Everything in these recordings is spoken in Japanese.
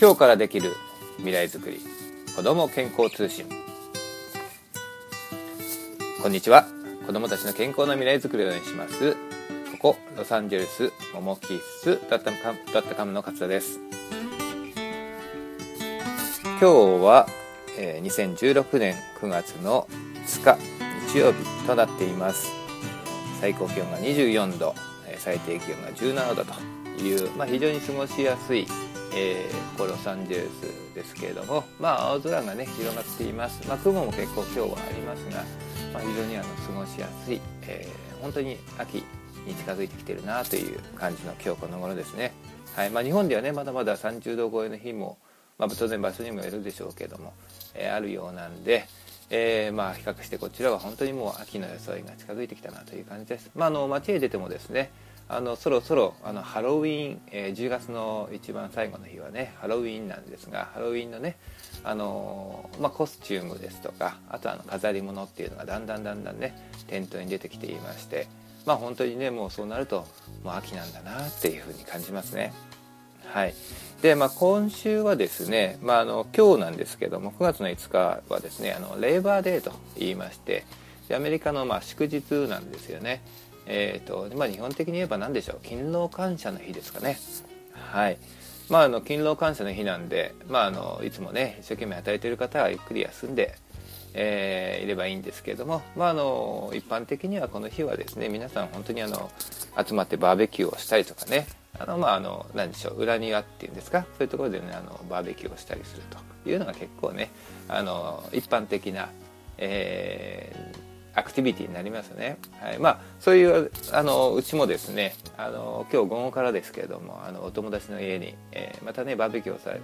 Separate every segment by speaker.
Speaker 1: 今日からできる未来づくり子ども健康通信。こんにちは。子どもたちの健康な未来づくりを応援します。ここロサンゼルスモモキッスだったかだったかムの勝田です。今日は、えー、2016年9月の5日日曜日となっています。最高気温が24度最低気温が17度という、まあ、非常に過ごしやすい、えー、こロサンゼルスですけれども、まあ、青空がね広がっています、まあ、雲も結構今日はありますが、まあ、非常にあの過ごしやすい、えー、本当に秋に近づいてきてるなという感じの今日この頃ですね、はいまあ、日本ではねまだまだ30度超えの日も、まあ、当然場所にもよるでしょうけども、えー、あるようなんで、えー、まあ比較してこちらは本当にもう秋の装いが近づいてきたなという感じです。まあ、あの街へ出てもですねあのそろそろあのハロウィン、えー、10月の一番最後の日はねハロウィンなんですがハロウィンのねあの、まあ、コスチュームですとかあとあの飾り物っていうのがだんだんだんだんね店頭に出てきていましてまあ本当にねもうそうなるともう秋なんだなっていうふうに感じますね。はいでまあ、今週はですね、まあ、あの今日なんですけども9月の5日はですねあのレーバーデーと言いましてアメリカのまあ祝日なんですよね。えーとまあ、日本的に言えば何でしょう？勤労感謝の日ですかね。はい。まあ、あの勤労感謝の日なんで、まあ、あのいつもね一生懸命働いている方はゆっくり休んで、えー、いればいいんですけれども、まあ、あの一般的にはこの日はですね皆さん本当にあの集まってバーベキューをしたりとかね。あのまああの何でしょう？裏庭っていうんですか？そういうところでねあのバーベキューをしたりするというのが結構ねあの一般的な、えー、アクティビティになりますね。はい、まあそういうあのうちもですねあの今日午後からですけれどもあのお友達の家に、えー、またねバーベキューをさ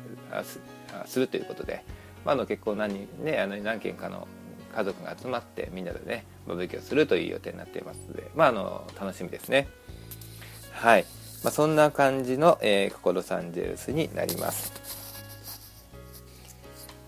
Speaker 1: すするということで、まあ、あの結構何,、ね、あの何件かの家族が集まってみんなでねバーベキューをするという予定になっていますので、まあ、あの楽しみですね。はい、まあ、そんな感じの、えー、ここロサンゼルスになります。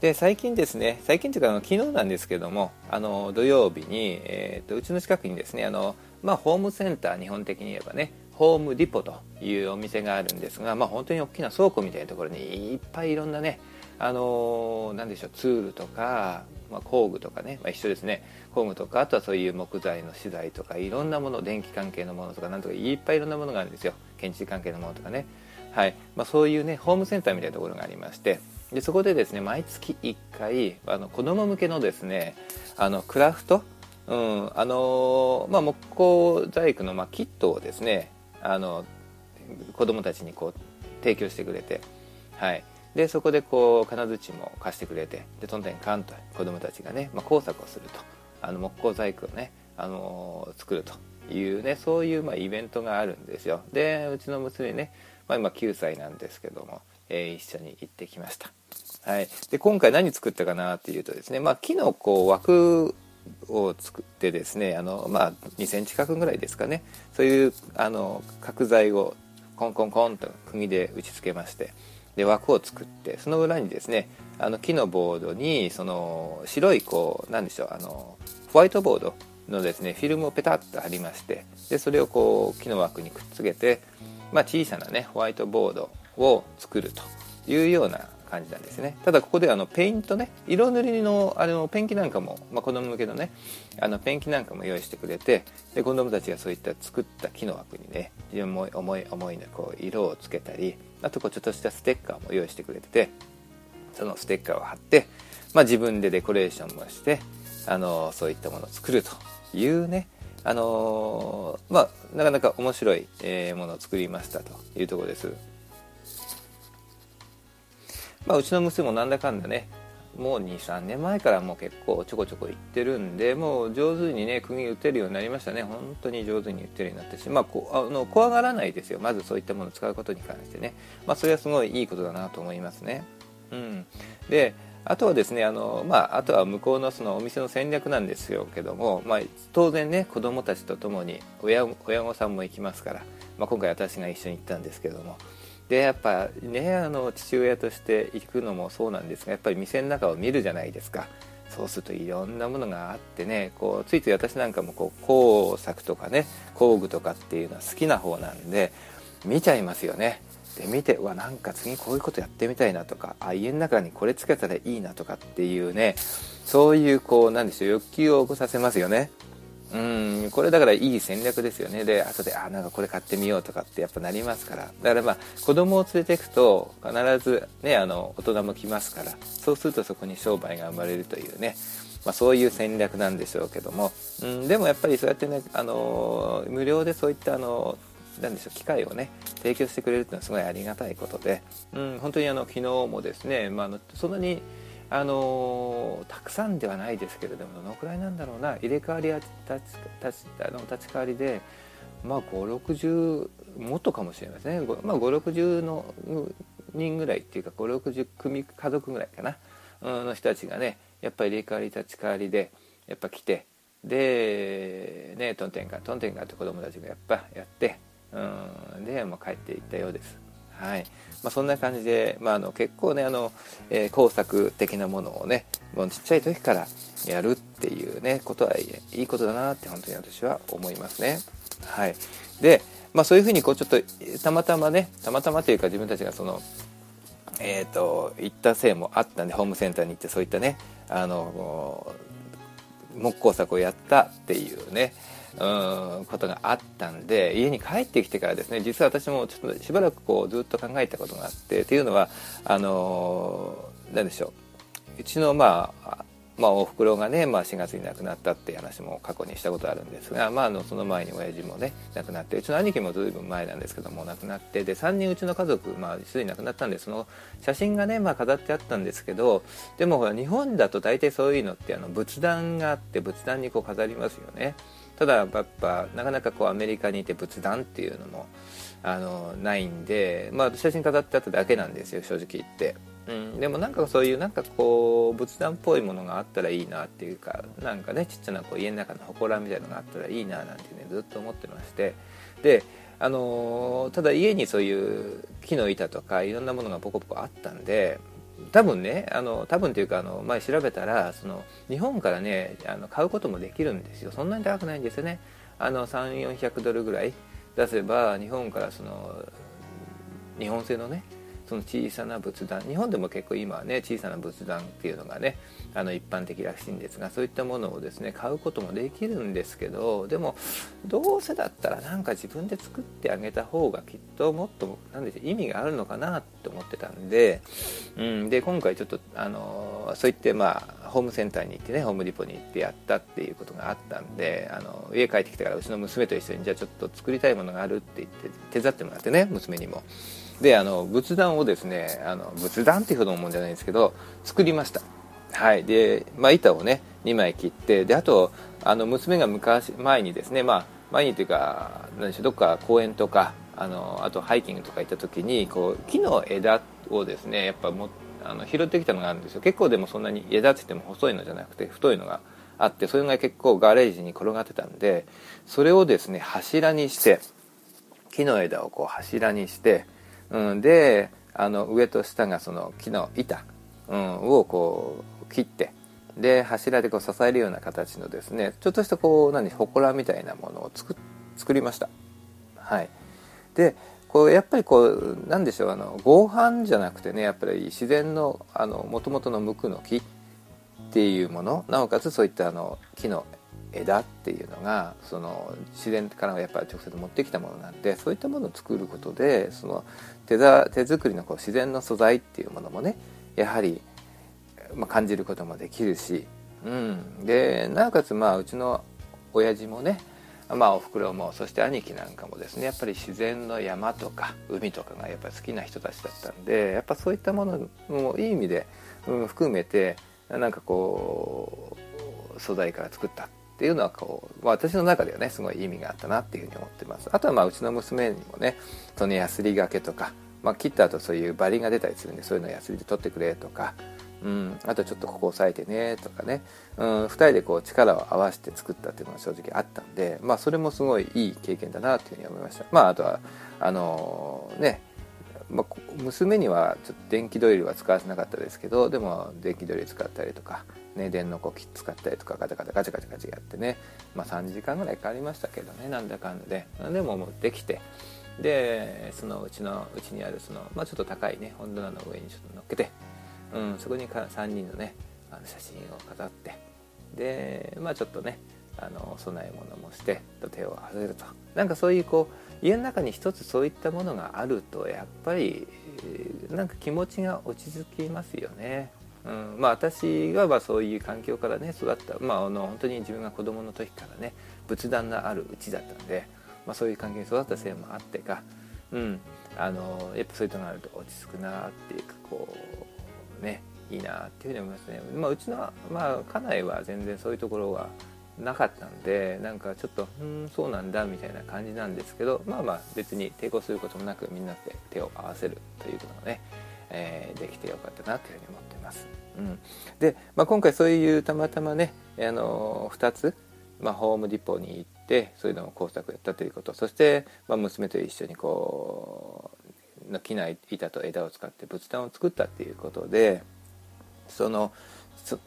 Speaker 1: で最近ですね最近というかあの昨日なんですけどもあの土曜日に、えーと、うちの近くにですねあの、まあ、ホームセンター日本的に言えばねホームディポというお店があるんですが、まあ、本当に大きな倉庫みたいなところにいっぱいいろんなねあのー、でしょうツールとか、まあ、工具とかね、まあ、一緒ですね。工具とかあとはそういう木材の資材とかいろんなもの電気関係のものとかなんとかいっぱいいろんなものがあるんですよ。建築関係のものとかね。はい。まあ、そういうねホームセンターみたいなところがありましてでそこでですね毎月1回あの子供向けのですねあのクラフト、うんあのまあ、木工細工の、まあ、キットをですねあの子供たちにこう提供してくれて、はい、でそこでこう金槌も貸してくれてでとんでんかんと子供たちがね、まあ、工作をするとあの木工細工をね、あの作るというねそういうまあイベントがあるんですよ。でうちの娘ね、まあ、今9歳なんですけどもえー、一緒に行ってきました。はい、で今回何作ったかなっていうとですね、まあ、木のこう枠を作ってですねあの、まあ、2センチ角ぐらいですかねそういうあの角材をコンコンコンと釘で打ち付けましてで枠を作ってその裏にですねあの木のボードにその白いこうなんでしょうあのホワイトボードのですねフィルムをペタッと貼りましてでそれをこう木の枠にくっつけて、まあ、小さなねホワイトボードを作るというような感じなんですねただここであのペイントね色塗りのあのペンキなんかも、まあ、子供向けのねあのペンキなんかも用意してくれてで子供たちがそういった作った木の枠にね非常に重い重いこう色をつけたりあとこうちょっとしたステッカーも用意してくれててそのステッカーを貼って、まあ、自分でデコレーションもしてあのそういったものを作るというねあの、まあ、なかなか面白い、え、ものを作りましたというところです。まあ、うちの娘もなんだかんだねもう23年前からもう結構ちょこちょこ行ってるんでもう上手にね釘打てるようになりましたね。本当に上手に打てるようになったし、まあ、こあの怖がらないですよ。まずそういったものを使うことに関してね、まあ、それはすごいいいことだなと思いますね。うん、であとはですねあの、まあ、あとは向こうのそのお店の戦略なんですよけども、まあ、当然ね子供たちと共に親親御さんも行きますから、まあ、今回私が一緒に行ったんですけどもでやっぱねあの父親として行くのもそうなんですがやっぱり店の中を見るじゃないですか。そうするといろんなものがあってねこうついつい私なんかもこう工作とかね工具とかっていうのは好きな方なんで見ちゃいますよね。で見てわなんか次こういうことやってみたいなとかあ家の中にこれつけたらいいなとかっていうねそういうこうなんでしょう欲求を起こさせますよね。うんこれだからいい戦略ですよね。で後であなんかこれ買ってみようとかってやっぱなりますから。だからまあ子供を連れていくと必ずねあの大人も来ますから。そうするとそこに商売が生まれるというね。まあ、そういう戦略なんでしょうけども、うん、でもやっぱりそうやってね、あの無料でそういった、あのなんでしょう機会をね提供してくれるっていうのはすごいありがたいことで、うん、本当にあの昨日もですね、まあ、そんなにあのたくさんではないですけれどもどのくらいなんだろうな。入れ替わりや立ち立ちあの立ち替わりで、まあ、560もっとかもしれませんね、まあ、560の人ぐらいっていうか560組家族ぐらいかな、の人たちがねやっぱり入れ替わり立ち替わりでやっぱ来てでねトンテンカトンテンカって子供たちがやっぱやってうんで、まあ、帰っていったようです。はい。まあ、そんな感じで、まあ、あの結構ねあの、えー、工作的なものをねもうちっちゃい時からやるっていうねことはいいことだなって本当に私は思いますね。はい、で、まあ、そういうふうにこうちょっとたまたまねたまたまというか自分たちがそのえーと、行ったせいもあったんでホームセンターに行ってそういったねあの木工作をやったっていうねうんことがあったんで家に帰ってきてからですね実は私もちょっとしばらくこうずっと考えたことがあってっていうのはあの何でしょううちのまあまあ、おふくろがね、まあ、4月に亡くなったっていう話も過去にしたことあるんですが、まあ、あのその前に親父もね亡くなってうちの兄貴も随分前なんですけども亡くなってで3人うちの家族、まあ、すでに亡くなったんでその写真がね、まあ、飾ってあったんですけどでもほら日本だと大体そういうのってあの仏壇があって仏壇にこう飾りますよね。ただやっぱなかなかこうアメリカにいて仏壇っていうのもあのないんで、まあ、写真飾ってあっただけなんですよ正直言って。うん、でもなんかそういうなんかこう仏壇っぽいものがあったらいいなっていうかなんかねちっちゃなこう家の中の祠みたいなのがあったらいいななんてねずっと思ってましてであのただ家にそういう木の板とかいろんなものがポコポコあったんで多分ねあの多分というかあの前調べたらその日本からねあの買うこともできるんですよ。そんなに高くないんですよね。あの3400ドルぐらい出せば日本からその日本製のねその小さな仏壇日本でも結構今はね小さな仏壇っていうのがねあの一般的らしいんですがそういったものをですね買うこともできるんですけどでもどうせだったらなんか自分で作ってあげた方がきっともっと何でしょう意味があるのかなって思ってたんで,、うん、で今回ちょっとあのそういってまあホームセンターに行ってねホームディポに行ってやったっていうことがあったんであの家帰ってきてからうちの娘と一緒にじゃあちょっと作りたいものがあるって言って手伝ってもらってね娘にも。であの仏壇をですねあの仏壇っていうほどのもんじゃないんですけど作りました。はい。で、まあ、板をね2枚切ってであとあの娘が昔前にですねまあ前にというか何でしょうどっか公園とかあのあとハイキングとか行った時にこう木の枝をですねやっぱもあの拾ってきたのがあるんですよ。結構でもそんなに枝って言っても細いのじゃなくて太いのがあってそれが結構ガレージに転がってたんでそれをですね柱にして木の枝をこう柱にしてうん、であの上と下がその木の板、うん、をこう切ってで柱でこう支えるような形のですねちょっとしたこう何祠みたいなものを作作りました。はい。でこうやっぱりこうなんでしょうあの合板じゃなくてねやっぱり自然のもともとの無垢の木っていうものなおかつそういったあの木の枝っていうのがその自然からやっぱり直接持ってきたものなんでそういったものを作ることでその手ざ手作りのこう自然の素材っていうものもねやはり、まあ、感じることもできるし、うん、でなおかつまあうちの親父もねまあおふくろもそして兄貴なんかもですねやっぱり自然の山とか海とかがやっぱり好きな人たちだったんでやっぱそういったものもいい意味で、うん、含めてなんかこう素材から作ったっていうのはこう、まあ、私の中ではねすごい意味があったなっていうふうに思ってます。あとはまあうちの娘にもねそのヤスリがけとか、まあ、切った後そういうバリが出たりするんでそういうのをヤスリで取ってくれとか、うん、あとちょっとここ押さえてねとかね、うん、2人でこう力を合わせて作ったっていうのが正直あったんで、まあ、それもすごいいい経験だなっていうふうに思いました。まああとはあのー、ねまあ、娘にはちょっと電気ドリルは使わせなかったですけどでも電気ドリル使ったりとかね、電のこき使ったりとかガチャガチャガチャガチャガチャやってね、まあ、3時間ぐらいかかりましたけどねなんだかんだで。でももうできて。でそのうちのうちにあるその、まあ、ちょっと高いね本棚の上にちょっと乗っけて、うん、そこにか3人のねあの写真を飾って。でまあちょっとねあの供え物もして手を合わせると。なんかそういうこう家の中に一つそういったものがあるとやっぱりなんか気持ちが落ち着きますよね。うん、まあ私がまあそういう環境からね育った、まあ、あの本当に自分が子供の時からね仏壇のあるうちだったんで、まあ、そういう環境に育ったせいもあってか、うん、あのやっぱそういうのがあると落ち着くなっていうかこうねいいなっていうふうに思いますね。まあ、うちの、まあ、家内は全然そういうところはなかったんでなんかちょっとうんそうなんだみたいな感じなんですけどまあまあ別に抵抗することもなくみんなで手を合わせるということがね、えー、できてよかったなというふうに思ってます。うん、で、まあ、今回そういうたまたまね、あの2つ、まあ、ホームディポに行ってそういうのを工作やったということ。そして、まあ、娘と一緒にこうの木の板と枝を使って仏壇を作ったっていうことでその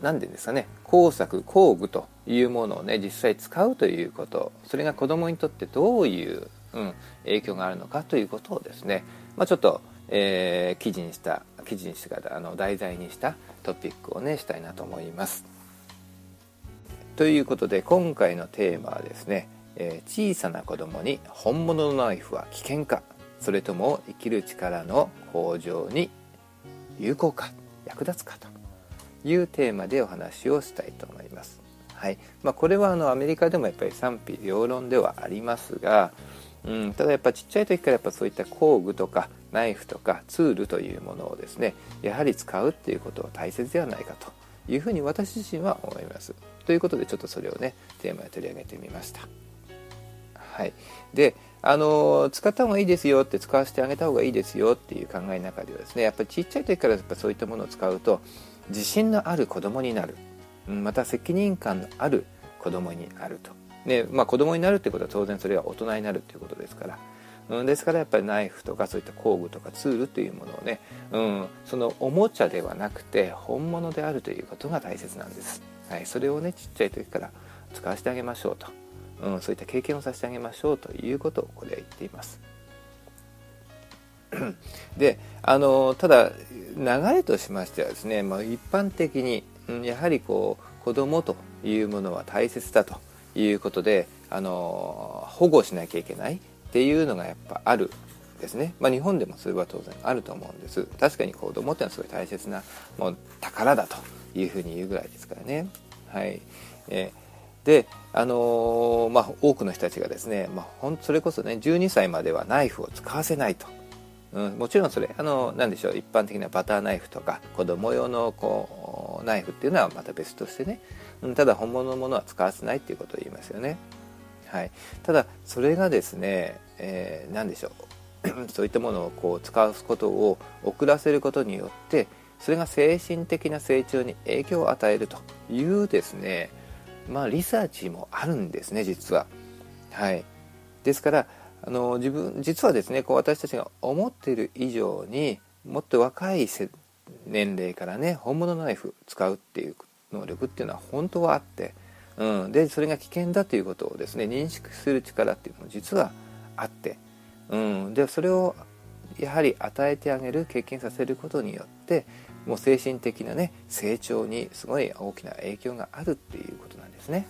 Speaker 1: 何て言うんですかね工作工具というものをね実際使うということ。それが子どもにとってどういう、うん、影響があるのかということをですね、まあ、ちょっと、えー、記事にした記事にしてからあの題材にしたトピックをねしたいなと思います。ということで今回のテーマはですね、えー、小さな子供に本物のナイフは危険かそれとも生きる力の向上に有効か役立つかというテーマでお話をしたいと思います。はいまあ、これはあのアメリカでもやっぱり賛否両論ではありますが、うん、ただやっぱちっちゃい時からやっぱそういった工具とかナイフとかツールというものをですねやはり使うっていうことは大切ではないかというふうに私自身は思います。ということでちょっとそれをねテーマで取り上げてみました。はい、であの使った方がいいですよって使わせてあげた方がいいですよっていう考えの中ではですねやっぱりちっちゃい時からやっぱそういったものを使うと自信のある子供になるまた責任感のある子供になると、ねまあ、子供になるってことは当然それは大人になるっていうことですから、うん、ですからやっぱりナイフとかそういった工具とかツールというものをね、うん、そのおもちゃではなくて本物であるということが大切なんです、はい、それをねちっちゃい時から使わせてあげましょうと、うん、そういった経験をさせてあげましょうということをここでは言っています。であのただ流れとしましてはですね、まあ、一般的に、うん、やはりこう子供というものは大切だということであの保護しなきゃいけない。っていうのがやっぱあるですね、まあ、日本でもそれは当然あると思うんです。確かに子供ってのはすごい大切なもう宝だというふうに言うぐらいですからね。はい、え、であのー、まあ、多くの人たちがですね、まあ、ほんそれこそね12歳まではナイフを使わせないと。うん、もちろんそれあの何でしょう一般的なバターナイフとか子供用のこうナイフっていうのはまた別としてね、うん、ただ本物のものは使わせないっていうことを言いますよね。はい、ただそれがですね、えー、何でしょう。そういったものをこう使うことを遅らせることによってそれが精神的な成長に影響を与えるというですねまあリサーチもあるんですね実は。はい、ですからあの自分実はですねこう私たちが思っている以上にもっと若い年齢からね本物のナイフ使うっていう能力っていうのは本当はあって、うん、でそれが危険だということをですね認識する力っていうのも実はあって、うん、でそれをやはり与えてあげる経験させることによってもう精神的なね成長にすごい大きな影響があるっていうことなんですね。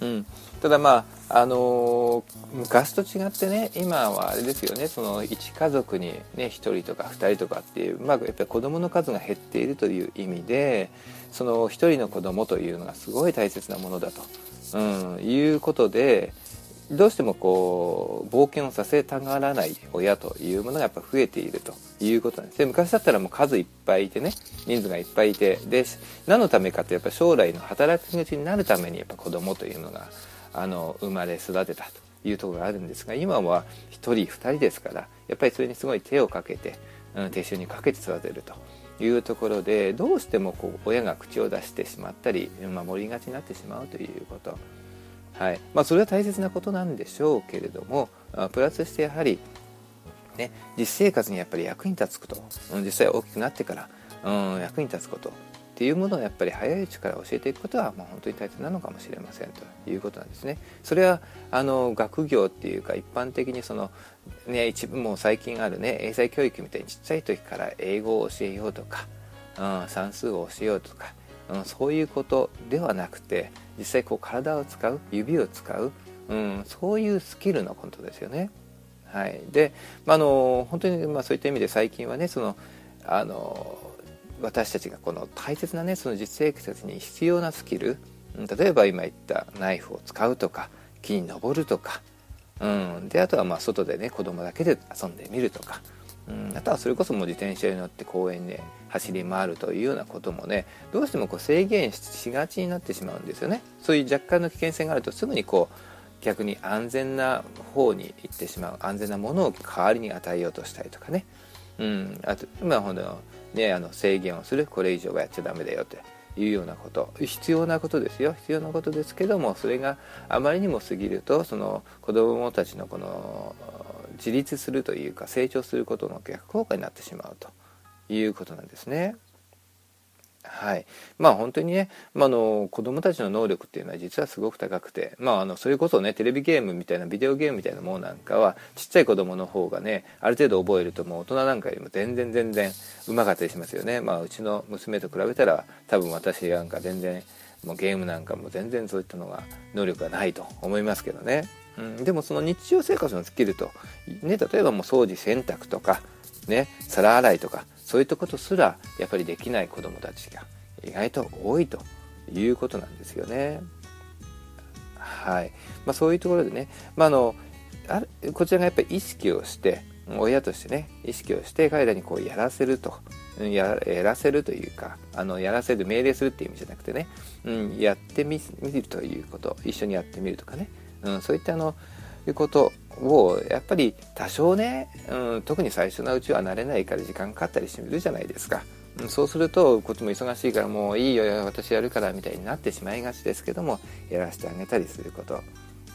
Speaker 1: うん、ただまああの、昔と違ってね今はあれですよねその1家族にね1人とか2人とかっていう、まあ、やっぱり子供の数が減っているという意味でその1人の子供というのがすごい大切なものだと、うん、いうことでどうしてもこう冒険をさせたがらない親というものがやっぱ増えていると。いうことなんですで昔だったらもう数いっぱいいてね人数がいっぱいいてで何のためかってやっぱ将来の働き口になるためにやっぱ子供というのがあの生まれ育てたというところがあるんですが今は1人2人ですからやっぱりそれにすごい手をかけて、うん、手塩にかけて育てるというところでどうしてもこう親が口を出してしまったり守りがちになってしまうということ。はい。まあ、それは大切なことなんでしょうけれどもプラスしてやはり、ね、実生活にやっぱり役に立つこと、実際大きくなってから、うん、役に立つこと。っていうものをやっぱり早いうちから教えていくことはまあ本当に大切なのかもしれませんということなんですね。それはあの学業っていうか一般的にそのね一部もう最近あるね英才教育みたいにちっちゃい時から英語を教えようとか、うん、算数を教えようとか、うん、そういうことではなくて実際こう体を使う指を使う、うん、そういうスキルのことですよね。はい、で、まあ、の本当にまあそういった意味で最近はねそのあの私たちがこの大切なねその実生活に必要なスキル例えば今言ったナイフを使うとか木に登るとか、うん、であとはまあ外でね子供だけで遊んでみるとか、うん、あとはそれこそもう自転車に乗って公園で走り回るというようなこともねどうしてもこう制限しがちになってしまうんですよね。そういう若干の危険性があるとすぐにこう逆に安全な方に行ってしまう安全なものを代わりに与えようとしたりとかね、うん、あとまあほんのね、あの制限をするこれ以上はやっちゃダメだよというようなこと必要なことですよ必要なことですけどもそれがあまりにも過ぎるとその子どもたちのこの自立するというか成長することの逆効果になってしまうということなんですね。はい、まあ本当にね、まあ、の子どもたちの能力っていうのは実はすごく高くて、まあ、あのそれこそねテレビゲームみたいなビデオゲームみたいなものなんかはちっちゃい子どもの方がねある程度覚えるともう大人なんかよりも全然全然うまかったりしますよね、まあ、うちの娘と比べたら多分私なんか全然もうゲームなんかも全然そういったのが能力がないと思いますけどね、うん、でもその日常生活のスキルと、ね、例えばもう掃除洗濯とか、ね、皿洗いとかそういったことすらやっぱりできない子どもたちが意外と多いということなんですよね。はい。まあ、そういうところでね、まあ、あのあこちらがやっぱり意識をして親としてね意識をして彼らにこうやらせると。やらせるというかあのやらせる命令するっていう意味じゃなくてね、うん、やってみるということ一緒にやってみるとかね、うん、そういったあのいうことをやっぱり多少ね、うん、特に最初のうちは慣れないから時間かかったりしてみるじゃないですか。そうするとこっちも忙しいからもういいよ私やるからみたいになってしまいがちですけどもやらせてあげたりすること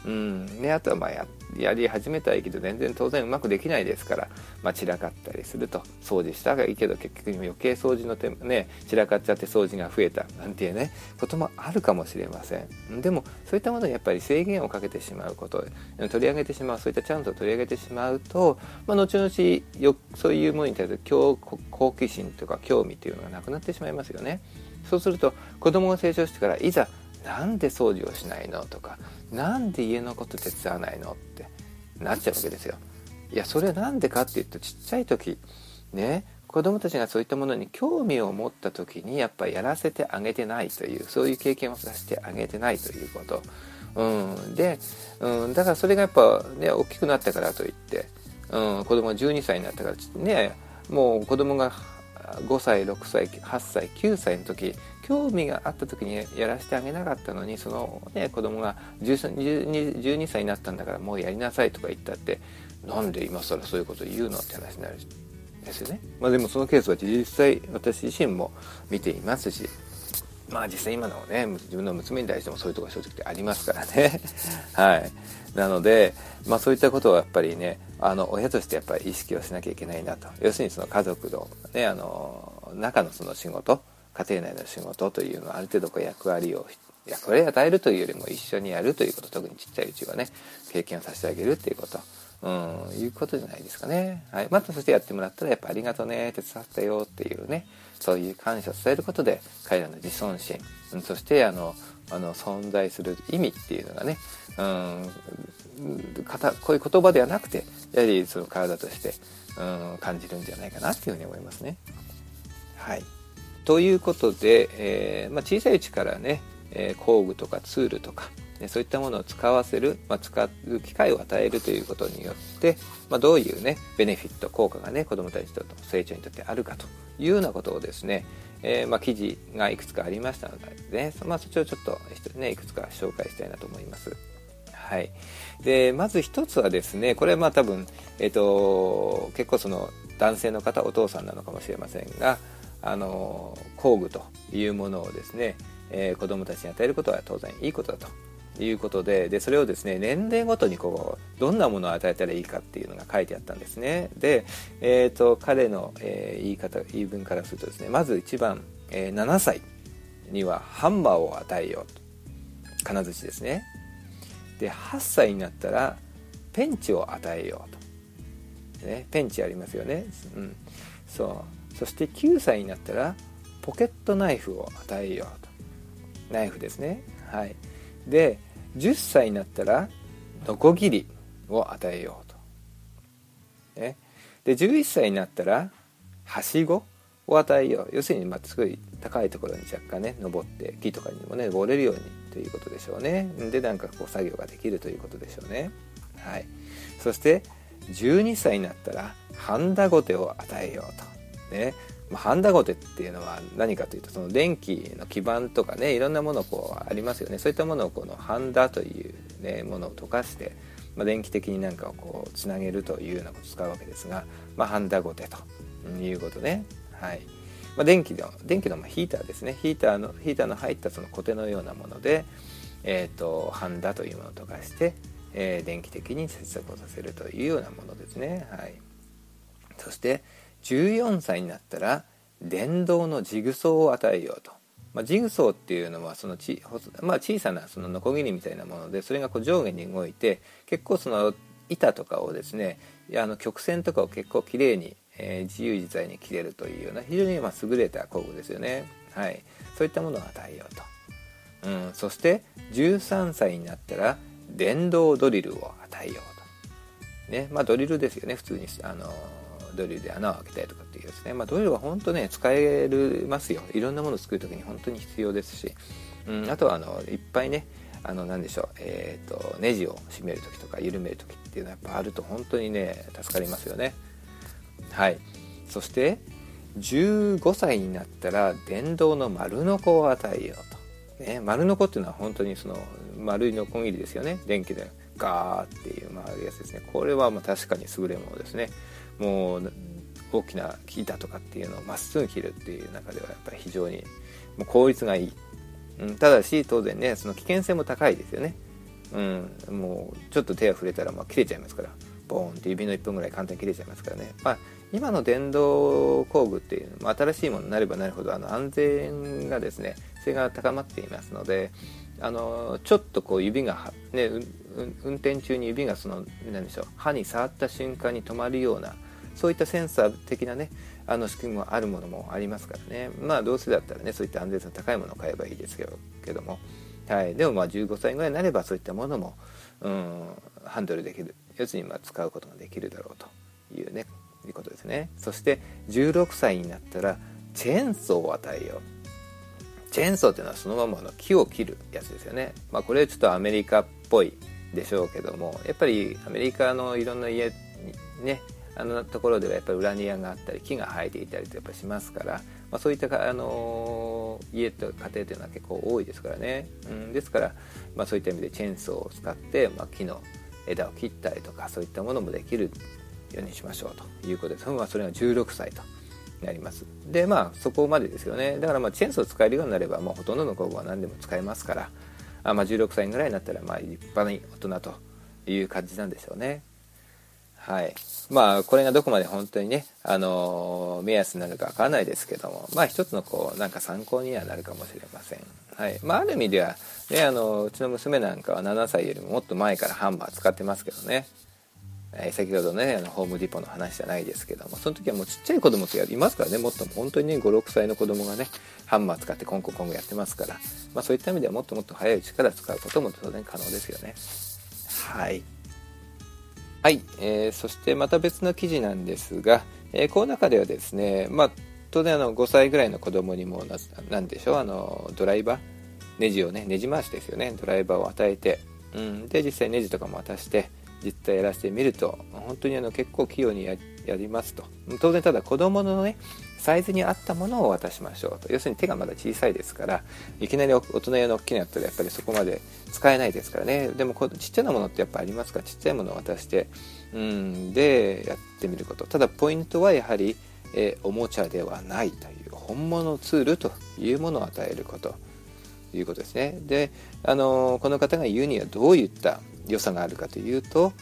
Speaker 1: うん。ね、あとはまあややり始めたらいいけど全然当然うまくできないですから、まあ、散らかったりすると掃除したがいいけど結局余計掃除の手ね散らかっちゃって掃除が増えたなんていうねこともあるかもしれません。でもそういったものにやっぱり制限をかけてしまうこと取り上げてしまうそういったチャンスを取り上げてしまうと、まあ、後々よそういうものに対する好奇心とか興味というのがなくなってしまいますよね。そうすると子供が成長してからいざなんで掃除をしないのとかなんで家のこと手伝わないのってなっちゃうわけですよ。いやそれは何でかっていうとちっちゃい時ね子供たちがそういったものに興味を持った時にやっぱやらせてあげてないというそういう経験をさせてあげてないということ。うん、で、うん、だからそれがやっぱね大きくなったからといって、うん、子供が12歳になったからねもう子供が5歳6歳8歳9歳の時興味があった時にやらせてあげなかったのにその、ね、子供が 12, 12歳になったんだからもうやりなさいとか言ったってなんで今更そういうこと言うのって話になるですよね。まあ、でもそのケースは実際私自身も見ていますしまあ実際今のね自分の娘に対してもそういうところ正直ありますからね。はい。なのでまあそういったことはやっぱりねあの親としてやっぱり意識をしなきゃいけないなと。要するにその家族のねあの中のその仕事家庭内の仕事というのはある程度こう役割を役割を与えるというよりも一緒にやるということ特にちっちゃいうちはね経験をさせてあげるっていうことうん、いうことじゃないですかね。はい。またそしてやってもらったら、やっぱありがとうね、手伝ったよっていうね、そういう感謝を伝えることで、彼らの自尊心、うん、そしてあの、あの、存在する意味っていうのがね、うん、こういう言葉ではなくて、やはりその体として、うん、感じるんじゃないかなっていうふうに思いますね。はい。ということで、えー、まあ、小さいうちからね、え、工具とかツールとか、そういったものを使わせる、まあ、使う機会を与えるということによって、まあ、どういうねベネフィット効果がね子どもたちと成長にとってあるかというようなことをですね、えー、まあ、記事がいくつかありましたのでね、ま、そちらをちょっと、ね、いくつか紹介したいなと思います。はい、でまず一つはですねこれはまあ多分、えーと、結構その男性の方お父さんなのかもしれませんがあの工具というものをですね、えー、子どもたちに与えることは当然いいことだということででそれをですね年齢ごとにこうどんなものを与えたらいいかっていうのが書いてあったんですね。で、えーと、彼の、えー、言い方言い分からするとですねまず1番、えー、7歳にはハンマーを与えようと。金槌ですね。で8歳になったらペンチを与えようと、ね、ペンチありますよね、うん、そう。そして9歳になったらポケットナイフを与えようと。ナイフですね。はい。で10歳になったらノコギリを与えようと、ね、で11歳になったらはしごを与えよう。要するにまあすごい高いところに若干ね登って木とかにもね登れるようにということでしょうね。でなんかこう作業ができるということでしょうね。はい。そして12歳になったらハンダゴテを与えようと。ね。ハンダゴテっていうのは何かというとその電気の基板とかねいろんなものこうありますよね。そういったものをこのハンダという、ね、ものを溶かして、まあ、電気的になんかをこうつなげるというようなことを使うわけですが、まあ、ハンダゴテということね。はい、まあ、電気の電気のヒーターですね。ヒーターのヒーターの入ったそのコテのようなもので、えーと、ハンダというものを溶かして、えー、電気的に接続をさせるというようなものですね。はい。そして14歳になったら電動のジグソーを与えようと、まあ、ジグソーっていうのはそのち、まあ、小さなそのノコギリみたいなものでそれがこう上下に動いて結構その板とかをですねあの曲線とかを結構きれいに、えー、自由自在に切れるというような非常にま優れた工具ですよね、はい、そういったものを与えようと、うん、そして13歳になったら電動ドリルを与えようと。ね。まあドリルですよね。普通にあのドリルで穴を開けたりとかっていうですね、まあ、ドリルは本当ね使えますよ。いろんなものを作る時に本当に必要ですし、うん、あとはあのいっぱいねあの何でしょう、えーと、ネジを締める時とか緩める時っていうのはやっぱあると本当にね助かりますよね。はい。そして15歳になったら電動の丸ノコを与えようと、ね、丸ノコっていうのは本当にその丸いノコギリですよね。電気でガーっていう回るやつですね。これはまあ確かに優れものですね。もう大きな木だとかっていうのをまっすぐ切るっていう中ではやっぱり非常にもう効率がいい、うん、ただし当然ねその危険性も高いですよね、うん、もうちょっと手が触れたらまあ切れちゃいますから。ボーンって指の1本ぐらい簡単に切れちゃいますからね、まあ、今の電動工具っていうのも新しいものになればなるほどあの安全がですね性が高まっていますのであのちょっとこう指が、ね、運転中に指がその何でしょう歯に触った瞬間に止まるようなそういったセンサー的なねあの仕組みもあるものもありますからね。まあどうせだったらねそういった安全性の高いものを買えばいいですけどけども、はい、でもまあ15歳ぐらいになればそういったものも、うん、ハンドルできる。要するにまあ使うことができるだろうというねいうことですね。そして16歳になったらチェーンソーを与えよう。チェーンソーっていうのはそのままの木を切るやつですよね。まあ、これちょっとアメリカっぽいでしょうけどもやっぱりアメリカのいろんな家にねあのところではやっぱり裏庭があったり木が生えていたりとやっぱしますから、まあ、そういったあの家と家庭というのは結構多いですからね、うん、ですから、まあ、そういった意味でチェーンソーを使って、まあ、木の枝を切ったりとかそういったものもできるようにしましょうと。いうことです、まあ、それが16歳となります。でまあそこまでですよね。だからまあチェーンソーを使えるようになればもうほとんどの工具は何でも使えますから。あ、まあ、16歳ぐらいになったらまあ立派に大人という感じなんでしょうね。はい。まあこれがどこまで本当にね、あのー、目安になるかわからないですけどもまあ一つのこうなんか参考にはなるかもしれません。はい。まあ、ある意味では、ね、あのうちの娘なんかは7歳よりももっと前からハンマー使ってますけどね。え先ほどねあのホームディポの話じゃないですけどもその時はもうちっちゃい子供といますからね。もっと本当にね56歳の子供がねハンマー使ってコンコンコンコンやってますから、まあ、そういった意味ではもっともっと早いうちから使うことも当然可能ですよね。はい。はい、えー、そしてまた別の記事なんですが、えー、この中ではですねまあ当然あの5歳ぐらいの子供にもなんでしょうあのドライバー？ネジをねネジ回しですよね。ドライバーを与えて、うん、で実際ネジとかも渡して実際やらせてみると本当にあの結構器用にやりますと。当然ただ子供のねサイズに合ったものを渡しましょうと。要するに手がまだ小さいですからいきなり大人用の大きなやったらやっぱりそこまで使えないですからね。でもちっちゃなものってやっぱありますからちっちゃいものを渡してうんでやってみること。ただポイントはやはり、えおもちゃではないという本物ツールというものを与えること。ということですね。であのこの方が言うにはどういった良さがあるかというと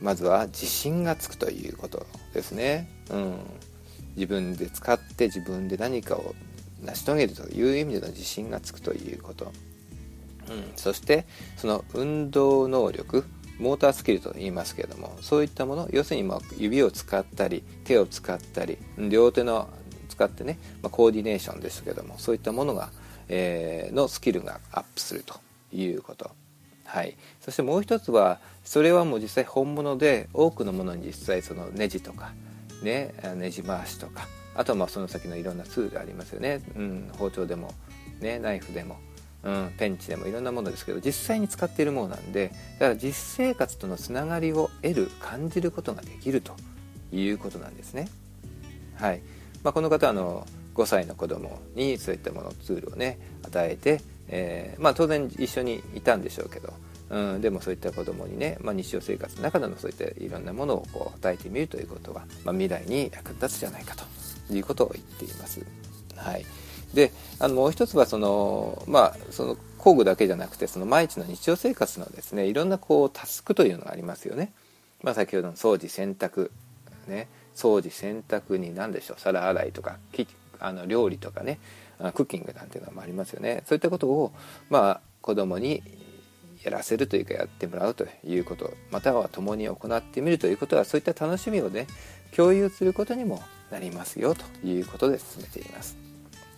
Speaker 1: まずは自信がつくということですね。うん、自分で使って自分で何かを成し遂げるという意味での自信がつくということ、うん、そしてその運動能力モータースキルと言いますけれどもそういったもの要するにま指を使ったり手を使ったり両手の使ってね、まあ、コーディネーションですけどもそういったものが、えー、のスキルがアップするということ、はい、そしてもう一つはそれはもう実際本物で多くのものに実際そのネジとかねネジ回しとか。あとはまあその先のいろんなツールありますよね、うん、包丁でも、ね、ナイフでも、うん、ペンチでもいろんなものですけど実際に使っているものなんでだから実生活とのつながりを得る感じることができるということなんですね。はい。まあ、この方はあの5歳の子供にそういったものツールをね与えて、えー、まあ、当然一緒にいたんでしょうけど、うん、でもそういった子供にね、まあ、日常生活の中でのそういったいろんなものをこう与えてみるということは、まあ、未来に役立つじゃないかということを言っています。はい、であのもう一つはそのまあその工具だけじゃなくてその毎日の日常生活のですねいろんなこうタスクというのがありますよね。まあ、先ほどの掃除洗濯ね掃除洗濯に何でしょう皿洗いとかあの料理とかねクッキングなんていうのもありますよねそういったことをまあ子供にやらせるというかやってもらうということまたは共に行ってみるということはそういった楽しみをね共有することにもなりますよということで進めています。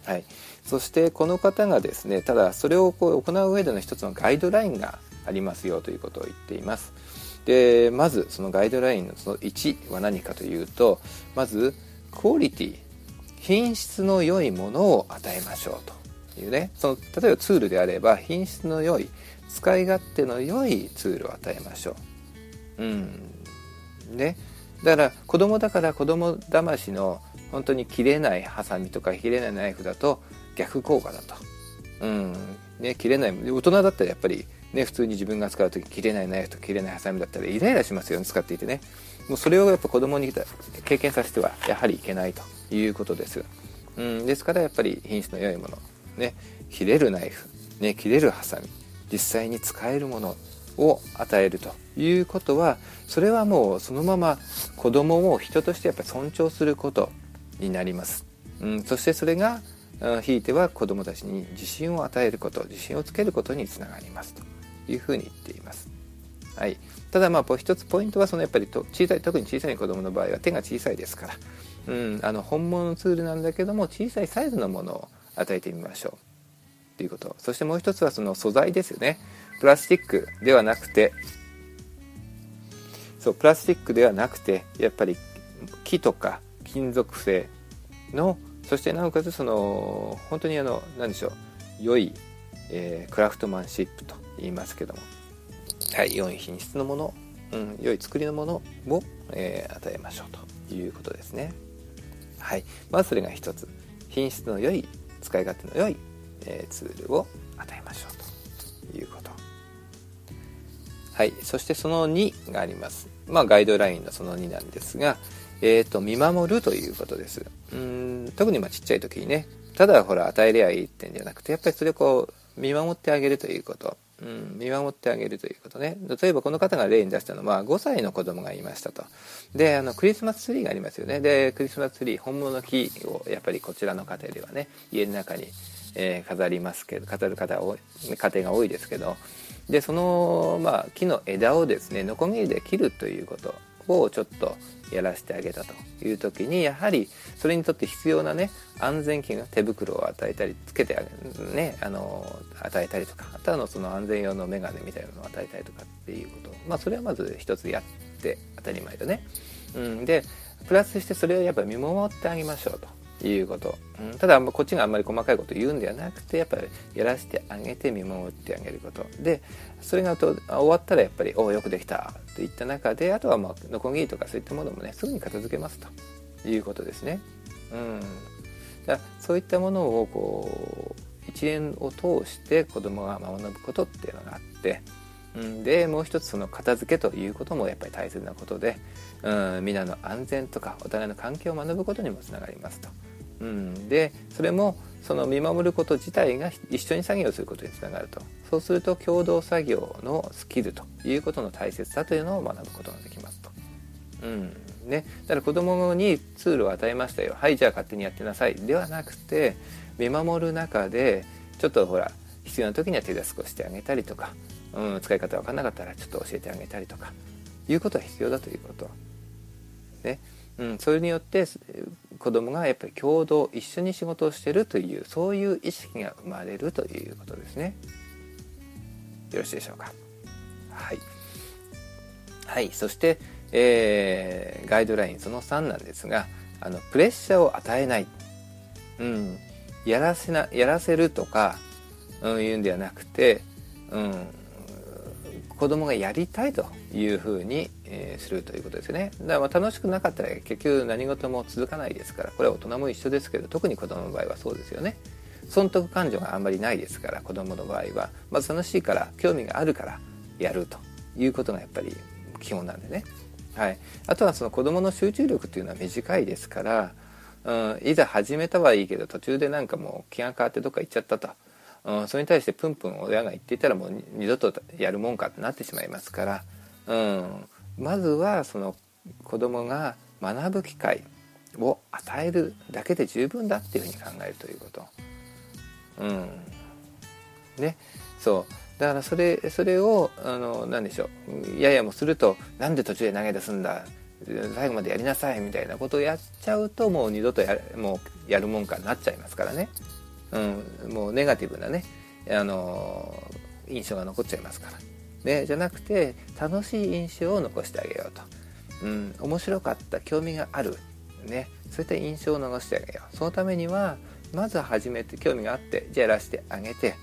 Speaker 1: はい、そしてこの方がですねただそれをこう行う上での一つのガイドラインがありますよということを言っています。でまずそのガイドラインのその1は何かというとまずクオリティ品質の良いものを与えましょうというねその例えばツールであれば品質の良い使い勝手の良いツールを与えましょう。うん。ね。だから子供だから子供騙しの本当に切れないハサミとか切れないナイフだと逆効果だと。うん。ね、切れない。大人だったらやっぱりね、普通に自分が使う時切れないナイフと切れないハサミだったらイライラしますよね使っていてね。もうそれをやっぱ子供に経験させてはやはりいけないということです、うん、ですからやっぱり品質の良いもの、ね、切れるナイフ、ね、切れるハサミ。実際に使えるものを与えるということはそれはもうそのまま子供を人としてやっぱり尊重することになります、うん、そしてそれがひいては子供たちに自信を与えること自信をつけることにつながります。というふうに言っています。はい、ただまあ一つポイントはそのやっぱりと小さい特に小さい子供の場合は手が小さいですから、うん、あの本物のツールなんだけども小さいサイズのものを与えてみましょうということ。そしてもう一つはその素材ですよね。プラスチックではなくてそうプラスチックではなくてやっぱり木とか金属製のそしてなおかつその本当にあの何でしょう良い、えー、クラフトマンシップと言いますけども、はい、良い品質のもの、うん、良い作りのものを、えー、与えましょうということですね。はい、まずそれが一つ。品質の良い使い勝手の良い、え、ツールを与えましょうということ。はい、そしてその2があります。まあガイドラインのその2なんですが、えーと、見守るということです。うん特にまちっちゃい時にねただほら与えりゃいいってんじゃなくてやっぱりそれをこう見守ってあげるということうん、見守ってあげるということね例えばこの方が例に出したのは5歳の子供がいましたとであのクリスマスツリーがありますよねでクリスマスツリー本物の木をやっぱりこちらの家庭ではね家の中に、えー、飾りますけど飾る方多い家庭が多いですけどでその、まあ、木の枝をですねノコギリで切るということをちょっとやらせてあげたという時にやはりそれにとって必要なね安全器が手袋を与えたりつけてあげねあの与えたりとかあとはのその安全用の眼鏡みたいなのを与えたりとかっていうことまあそれはまず一つやって当たり前だね。うん、でプラスしてそれをやっぱ見守ってあげましょうと。いうこと、うん、ただこっちがあんまり細かいこと言うんではなくてやっぱりやらせてあげて見守ってあげること。でそれがと終わったらやっぱり「おおよくできた」といった中であとはまあノコギリとかそういったものもねすぐに片付けますと。いうことですね。うん、だそういったものをこう一連を通して子供が学ぶことっていうのがあって、でもう一つその片付けということもやっぱり大切なことで、うん、皆の安全とかお互いの関係を学ぶことにもつながりますと。うん、でそれもその見守ること自体が一緒に作業することにつながると。そうすると共同作業のスキルということの大切さというのを学ぶことができますと。うん。ね、だから子供にツールを与えましたよ。はいじゃあ勝手にやってなさい。ではなくて見守る中でちょっとほら必要な時には手助けをしてあげたりとか、うん、使い方分かんなかったらちょっと教えてあげたりとかいうことは必要だということ。ね。うん、それによって子供がやっぱり共同一緒に仕事をしてるというそういう意識が生まれるということですね。よろしいでしょうか？はい。はい、そして、えー、ガイドラインその3なんですがあのプレッシャーを与えない、うん、やらせなやらせるとか、うん、いうんではなくて、うん、子供がやりたいというふうに、え、するということですね。だからまあ楽しくなかったら結局何事も続かないですからこれは大人も一緒ですけど特に子供の場合はそうですよね。損得感情があんまりないですから子供の場合は。まず楽しいから興味があるからやるということがやっぱり基本なんでね、はい、あとはその子供の集中力っていうのは短いですから、うん、いざ始めたはいいけど途中でなんかもう気が変わってどっか行っちゃったと。うん、それに対してプンプン親が言っていたらもう二度とやるもんかってなってしまいますから、うん、まずはその子供が学ぶ機会を与えるだけで十分だっていうふうに考えるということ。うん、ねそうだからそれそれをあの何でしょうややもすると「なんで途中で投げ出すんだ最後までやりなさい」みたいなことをやっちゃうともう二度とやもうやるもんかになっちゃいますからね。うん、もうネガティブなね、あの印象が残っちゃいますから。ね、じゃなくて楽しい印象を残してあげようと、うん、面白かった興味がある、ね、そういった印象を残してあげよう。そのためにはまず初めて興味があってじゃあやらせてあげて、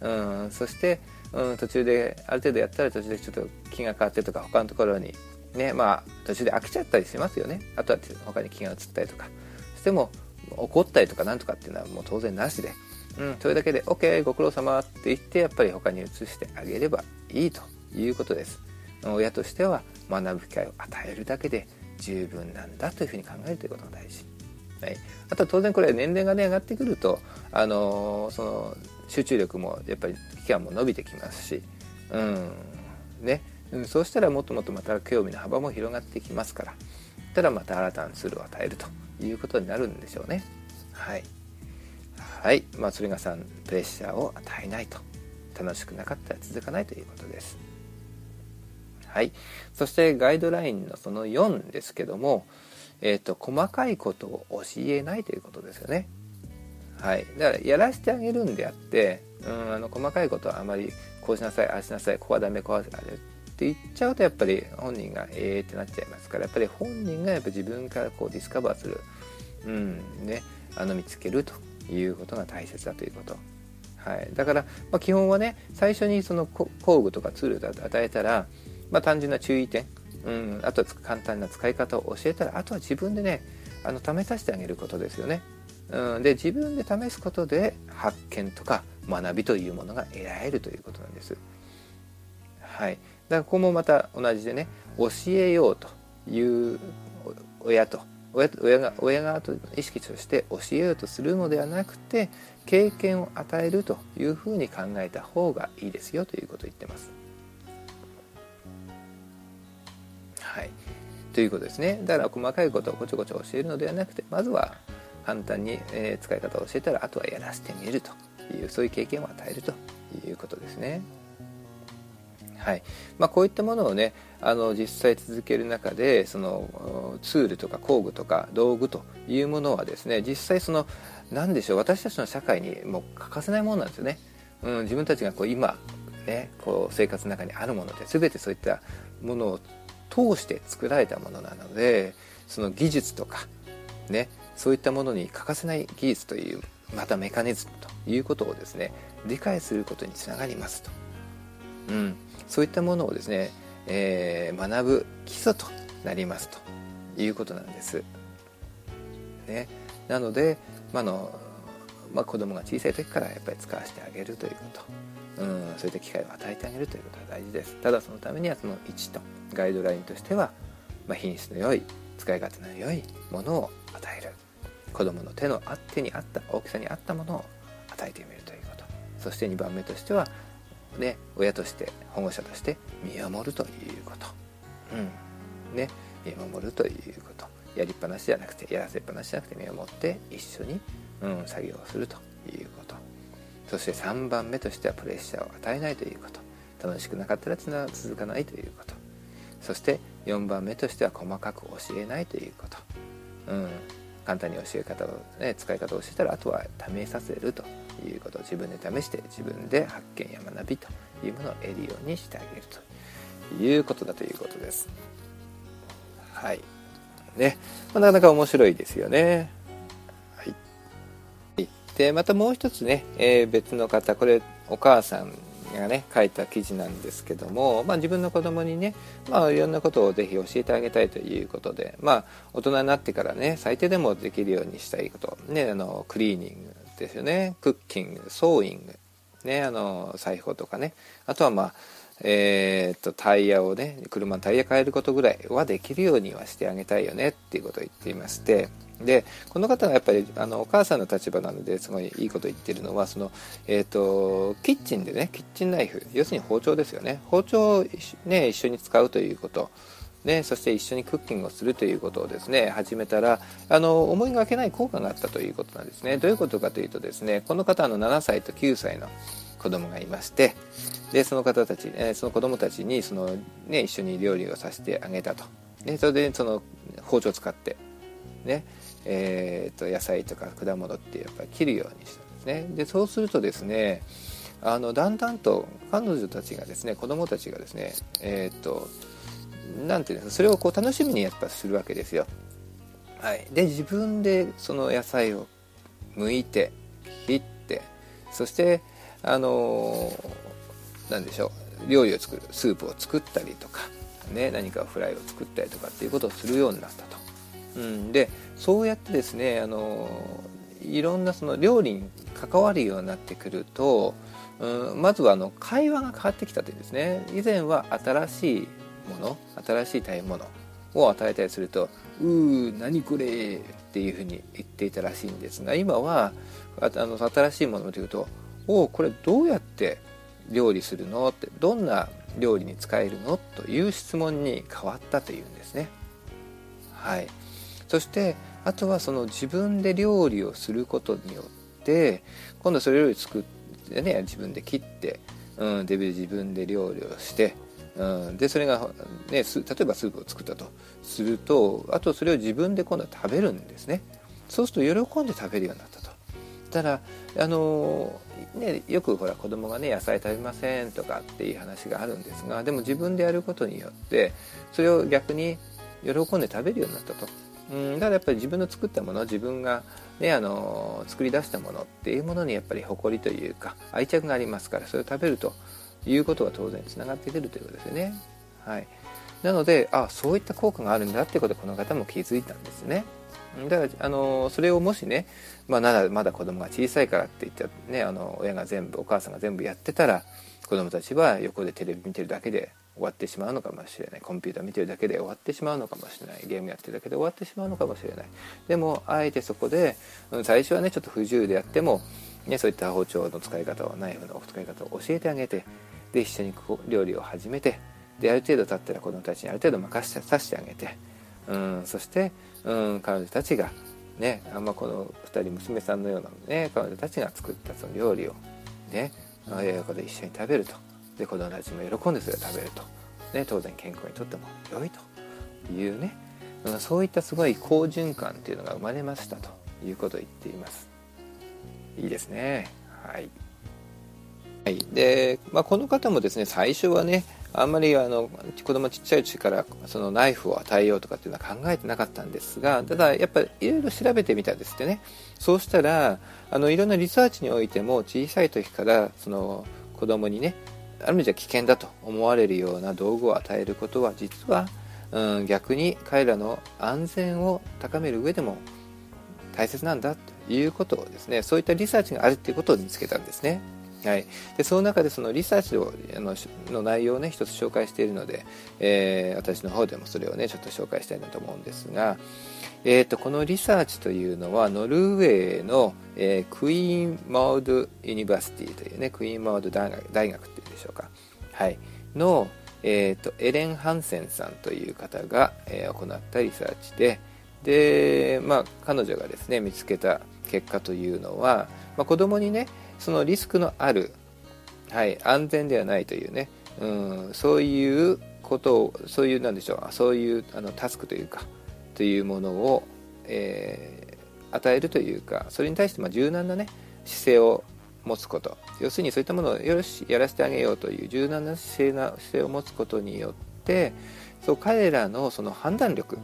Speaker 1: うん、そして、うん、途中である程度やったら途中でちょっと気が変わってとか他のところにねまあ途中で飽きちゃったりしますよね。あとは他に気が移ったりとか。しても怒ったりとかなんとかっていうのはもう当然なしで、うん、それだけで OK ご苦労様って言ってやっぱり他に移してあげればいいと。いうことです親としては学ぶ機会を与えるだけで十分なんだというふうに考えるということが大事、はい、あとは当然これ年齢がね上がってくると、あのー、その集中力もやっぱり期間も伸びてきますし、うんね、うん、そうしたらもっともっとまた興味の幅も広がってきますからたらまた新たなツールを与えるということになるんでしょうね。はい。はい。まあ、それが3、プレッシャーを与えないと。楽しくなかったら続かないということです。はい。そしてガイドラインのその4ですけども、え、ー、と、細かいことを教えないということですよね。はい。だから、やらせてあげるんであって、うん、あの、細かいことはあまり、こうしなさい、ああしなさい、ここはダメ、ここはダメって言っちゃうとやっぱり本人がええってなっちゃいますからやっぱり本人がやっぱ自分からこうディスカバーする、うんね、あの見つけるということが大切だということ。はい、だから、まあ、基本はね最初にその工具とかツールを与えたら、まあ、単純な注意点、うん、あとは簡単な使い方を教えたらあとは自分でねあの試させてあげることですよね。うん、で自分で試すことで発見とか学びというものが得られるということなんです。はい、だからここもまた同じでね教えようという親と親親が親側と意識として教えようとするのではなくて経験を与えるというふうに考えた方がいいですよということを言ってます。ということですねだから細かいことをこちょこちょ教えるのではなくてまずは簡単に、え使い方を教えたらあとはやらせてみるというそういう経験を与えるということですね。はいまあ、こういったものをねあの実際続ける中でそのツールとか工具とか道具というものはですね実際その何でしょう私たちの社会にもう欠かせないものなんですよね。うん、自分たちがこう今、ね、こう生活の中にあるもので全てそういったものを通して作られたものなのでその技術とか、ね、そういったものに欠かせない技術というまたメカニズムということをですね理解することにつながりますと。うん、そういったものをですね、えー、学ぶ基礎となりますということなんです。ね、なので、まあのまあ、子供が小さい時からやっぱり使わせてあげるということ、うん、そういった機会を与えてあげるということが大事です。ただそのためにはその1とガイドラインとしては、まあ、品質の良い使い勝手の良いものを与える。子供の手の手に合った大きさに合ったものを与えてみるということ。そして2番目としては、ね、親として保護者として見守るということ、うん。ね、見守るということ。やりっぱなしじゃなくてやらせっぱなしじゃなくて見守って一緒に、うん、作業をするということ。そして3番目としてはプレッシャーを与えないということ楽しくなかったら続かないということそして4番目としては細かく教えないということ、うん、簡単に教え方を、ね、使い方を教えたらあとは試させるということ自分で試して自分で発見や学びというものを得るようにしてあげるということだということです。はい。ね。なかなか面白いですよね。で、またもう一つね、えー、別の方、これお母さんがね書いた記事なんですけども、まあ、自分の子供にね、まあ、いろんなことをぜひ教えてあげたいということで、まあ、大人になってからね最低でもできるようにしたいこと、ね、あのクリーニングですよね。クッキングソーイング、ね、あの裁縫とかね。あとはまあえーと、タイヤをね車のタイヤ変えることぐらいはできるようにはしてあげたいよねっていうことを言っていましてでこの方がやっぱりあのお母さんの立場なのですごいいいこと言ってるのはその、えーと、キッチンでねキッチンナイフ要するに包丁ですよね。包丁を、ね、一緒に使うということ。ね、そして一緒にクッキングをするということをですね始めたらあの思いがけない効果があったということなんですね。どういうことかというとですねこの方の7歳と9歳の子供がいましてでその方たち、えその子供たちにその、ね、一緒に料理をさせてあげたと。でそれでその包丁を使ってねえーと、野菜とか果物ってやっぱり切るようにしたんですね。でそうするとですねあのだんだんと彼女たちがですね子供たちがですねえっ、ー、となんていうんですかそれをこう楽しみにやっぱするわけですよ。はい、で自分でその野菜を剥いて切ってそしてあの何でしょう料理を作るスープを作ったりとか、ね、何かフライを作ったりとかっていうことをするようになったと。うん、でそうやってですねあのいろんなその料理に関わるようになってくると、うん、まずはあの会話が変わってきたというんですね以前は新しいもの新しい食べ物を与えたりすると「うー何これ」っていうふうに言っていたらしいんですが今はあの新しいものを見ると「おおこれどうやって料理するの?」ってどんな料理に使えるの？という質問に変わったというんですね。はい、そしてあとはその自分で料理をすることによって今度それより作ってね自分で切って、うん、で自分で料理をしてうん、でそれが、ね、例えばスープを作ったと。するとあとそれを自分で今度は食べるんですね。そうすると喜んで食べるようになったと。ただあのね、よくほら子供がね野菜食べませんとかっていう話があるんですがでも自分でやることによってそれを逆に喜んで食べるようになったと、うん、だからやっぱり自分の作ったもの自分が、ね、あの作り出したものっていうものにやっぱり誇りというか愛着がありますからそれを食べるということが当然つながってくるということですよね。はい、なのであそういった効果があるんだってことこの方も気づいたんですね。だからあのそれをもしね、まあ、まだ子供が小さいからって言ったねあの親が全部お母さんが全部やってたら子供たちは横でテレビ見てるだけで終わってしまうのかもしれない。コンピューター見てるだけで終わってしまうのかもしれない。ゲームやってるだけで終わってしまうのかもしれない。でもあえてそこで最初はねちょっと不自由であっても、ね、そういった包丁の使い方をナイフの使い方を教えてあげてで一緒に料理を始めてである程度経ったら子供たちにある程度任せさせてあげて、うん、そして、うん、彼女たちがねあんまこの2人娘さんのようなね彼女たちが作ったその料理をね親子で一緒に食べると。で子供たちも喜んでそれを食べると、ね、当然健康にとっても良いというね、そういったすごい好循環っていうのが生まれましたということを言っています。いいですね。はい。はい、で、まあ、この方もですね最初はねあんまりあの子供ちっちゃいうちからそのナイフを与えようとかっていうのは考えてなかったんですがただやっぱりいろいろ調べてみたんですってねそうしたらあのいろんなリサーチにおいても小さい時からその子供にねある意味じゃ危険だと思われるような道具を与えることは実は、うん、逆に彼らの安全を高める上でも大切なんだということをですねそういったリサーチがあるっていうことを見つけたんですね。はい、でその中でそのリサーチをあのの内容をね一つ紹介しているので、えー、私の方でもそれをねちょっと紹介したいなと思うんですが、えーと、このリサーチというのはノルウェーの、えー、 Queen Maud University というねクイーン・マウド大学大学っていうんでしょうか、はい、の、えーと、エレン・ハンセンさんという方が、えー、行ったリサーチでで、まあ、彼女がですね見つけた結果というのは、まあ、子供にねそのリスクのある、はい、安全ではないというね、うん、そういうことをそういうなんでしょうそういうあのタスクというかというものを、えー、与えるというかそれに対してま柔軟なね姿勢を持つこと。要するにそういったものをよしやらせてあげようという柔軟な姿勢な姿勢を持つことによってそう彼らのその判断力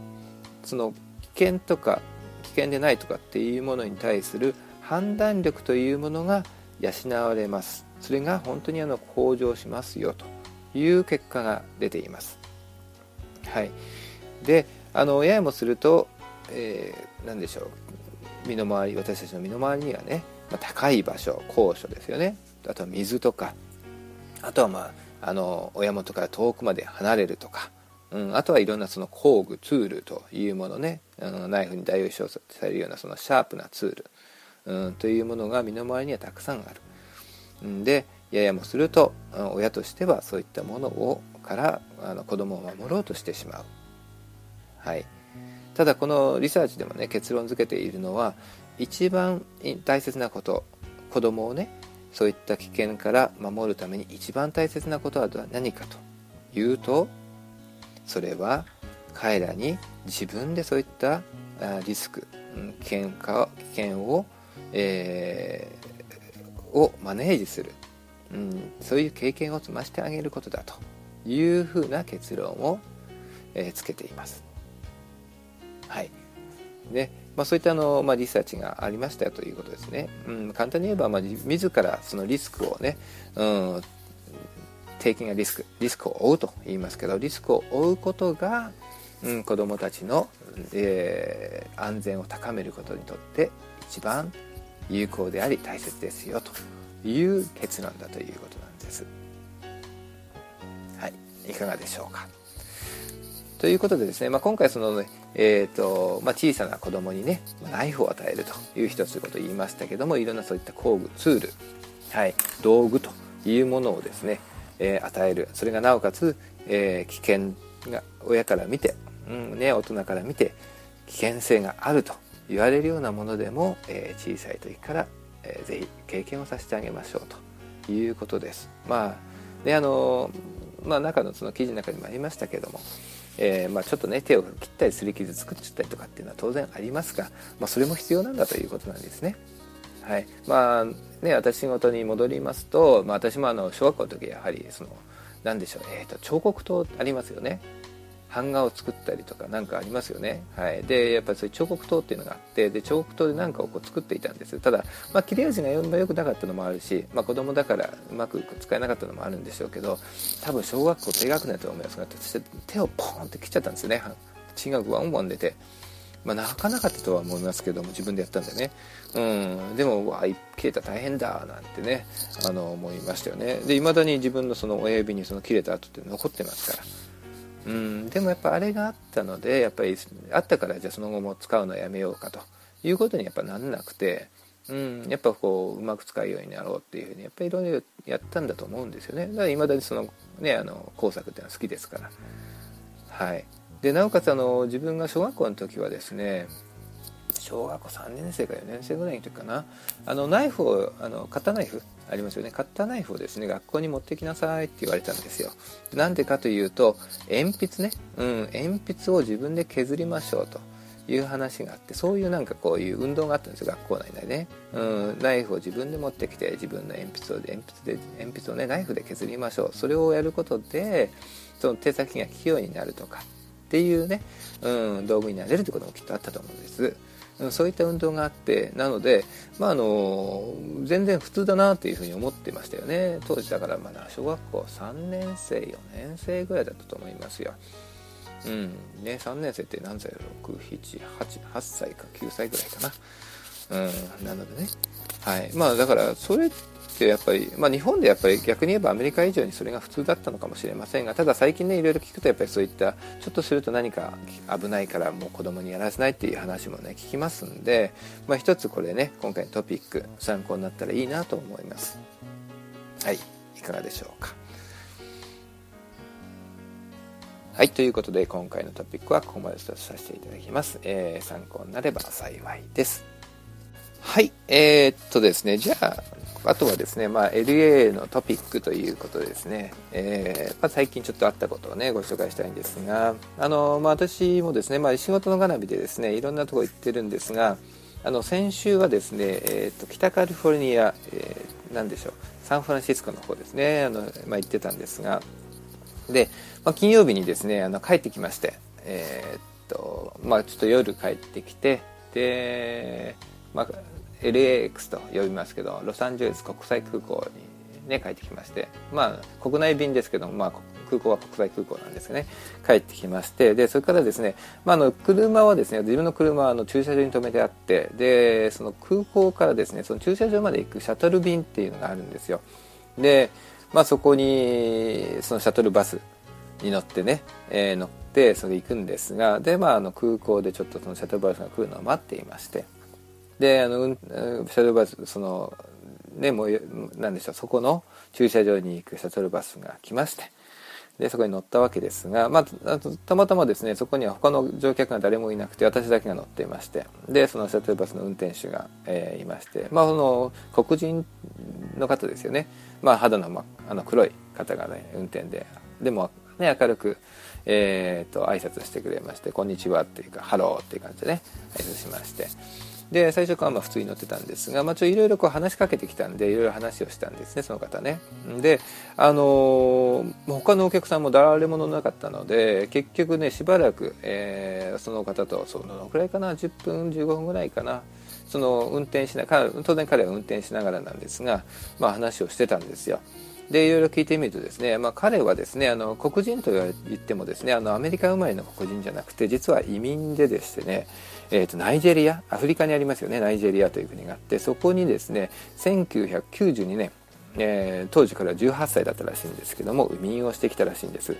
Speaker 1: その危険とか危険でないとかっていうものに対する判断力というものが養われます。それが本当にあの向上しますよという結果が出ています。はい。であのややもすると、えー、何でしょう。身の回り私たちの身の回りにはね、まあ、高い場所高所ですよね。あとは水とか。あとはまああの親元から遠くまで離れるとか、うん、あとはいろんなその工具ツールというものね。あのナイフに代用されるようなそのシャープなツール。うん、というものが身の回りにはたくさんある。んでややもすると親としてはそういったものをからあの子供を守ろうとしてしまう。はい、ただこのリサーチでもね結論付けているのは一番大切なこと子供をねそういった危険から守るために一番大切なことは何かというとそれは彼らに自分でそういったリスク危険か危険をえー、をマネージする、うん、そういう経験を積ましてあげることだというふうな結論を、えー、つけています。はいでまあ、そういったあの、まあ、リサーチがありましたよということですね。うん、簡単に言えば、まあ、自らそのリスクをね、うん、テイキングリスクリスクを負うと言いますけどリスクを負うことが、うん、子どもたちの、えー、安全を高めることにとって一番有効であり大切ですよという結論だということなんです。はい、いかがでしょうか。ということでですね、まあ、今回その、ね、えーとまあ、小さな子供にねナイフを与えるという一つのことを言いましたけどもいろんなそういった工具ツール、はい、道具というものをですね、えー、与えるそれがなおかつ、えー、危険が親から見て、うんね、大人から見て危険性があると言われるようなものでも、えー、小さい時から、えー、ぜひ経験をさせてあげましょうということです。まあであのまあ、中のその記事の中にもありましたけども、えー、まあ、ちょっとね手を切ったりすり傷作っちゃったりとかっていうのは当然ありますが、まあ、それも必要なんだということなんですね。はいまあね、私仕事に戻りますと、まあ、私もあの小学校の時やはりその何でしょう、えーと彫刻刀ありますよね版画を作ったりとか何かありますよね、はい、でやっぱりそういう彫刻刀っていうのがあってで彫刻刀で何かをこう作っていたんです。ただ、まあ、切れ味がよくなかったのもあるし、まあ、子供だからうまく使えなかったのもあるんでしょうけど多分小学校低学年だと思いますが手をポーンって切っちゃったんですよね。血がワンワン出て。まあ、泣かなかったとは思いますけども自分でやったんでね、うん、でもわあ切れた大変だなんてねあの思いましたよね。で未だに自分のその親指にその切れた跡って残ってますから。うん、でもやっぱあれがあったのでやっぱりあったからじゃあその後も使うのやめようかということにやっぱなんなくて、うん、やっぱこううまく使うようになろうっていうふうにやっぱりいろいろやったんだと思うんですよね。だからいまだにそのねあの工作っていうのは好きですから。はい。でなおかつあの自分が小学校の時はですね小学校3年生か4年生ぐらいの時かな。あのナイフをあのカッターナイフありますよね。カッターナイフをですね学校に持ってきなさいって言われたんですよ。なんでかというと鉛筆ね。うん鉛筆を自分で削りましょうと。いう話があってそういうなんかこういう運動があったんですよ学校内でね、うん、ナイフを自分で持ってきて自分の鉛筆を鉛筆で鉛筆をねナイフで削りましょう。それをやることでその手先が器用になるとかっていうね、うん、道具になれるってこともきっとあったと思うんです。そういった運動があってなので、まあ、あの全然普通だなというふうに思ってましたよね。当時だからまだ小学校3年生4年生ぐらいだったと思いますよ。うん。ね、3年生って何歳だろう？678 8歳か9歳ぐらいかな。うん、なのでね、はい、まあだからそれってやっぱり、まあ、日本でやっぱり逆に言えばアメリカ以上にそれが普通だったのかもしれませんがただ最近ねいろいろ聞くとやっぱりそういったちょっとすると何か危ないからもう子供にやらせないっていう話もね聞きますんで、まあ、一つこれね今回のトピック参考になったらいいなと思いますはいいかがでしょうかはい、ということで今回のトピックはここまでとさせていただきます。えー、参考になれば幸いです。はい、えー、っとですね、じゃあ、あとはですね、まあ、LA のトピックということですね、えー、まあ、最近ちょっとあったことをね、ご紹介したいんですが、あの、まあ、私もですね、まあ、仕事の絡みでですね、いろんなとこ行ってるんですが、あの、先週はですね、えー、っと、北カリフォルニア、えー、なんでしょう、サンフランシスコの方ですね、あの、まあ、行ってたんですが、で、まあ、金曜日にですねあの帰ってきましてえー、っとまあちょっと夜帰ってきてで、まあ、LAX と呼びますけどロサンゼルス国際空港にね帰ってきましてまあ国内便ですけどまあ空港は国際空港なんですね。帰ってきましてでそれからですね、まあ、の車はですね自分の車はの駐車場に止めてあってでその空港からですねその駐車場まで行くシャトル便っていうのがあるんですよ。でまあ、そこにそのシャトルバスに乗ってね、えー、乗ってそれ行くんですがで、まあ、あの空港でちょっとそのシャトルバスが来るのを待っていまして。であのシャトルバスそのねもうなんでしょうそこの駐車場に行くシャトルバスが来ましてでそこに乗ったわけですが、まあ、たまたまですねそこには他の乗客が誰もいなくて私だけが乗っていましてでそのシャトルバスの運転手が、えー、いまして、まあ、その黒人の方ですよね、まあ、肌の,、まあの黒い方がね運転ででも、ね、明るく、えーと、挨拶してくれまして「こんにちは」っていうか「Hello」っていう感じでね挨拶しまして。で最初からまあ普通に乗ってたんですが、まあ、いろいろ話しかけてきたんでいろいろ話をしたんですねその方ね。であのー、他のお客さんも誰も乗らなかったので結局ねしばらく、えー、その方とそのくらいかな10分15分ぐらいかなその運転しな当然彼は運転しながらなんですが、まあ、話をしてたんですよ。でいろいろ聞いてみるとですね、まあ、彼はですねあの黒人と言ってもですねあのアメリカ生まれの黒人じゃなくて実は移民ででしてね、えーと、ナイジェリアアフリカにありますよねナイジェリアという国があってそこにですね1992年、えー、当時から18歳だったらしいんですけども移民をしてきたらしいんです。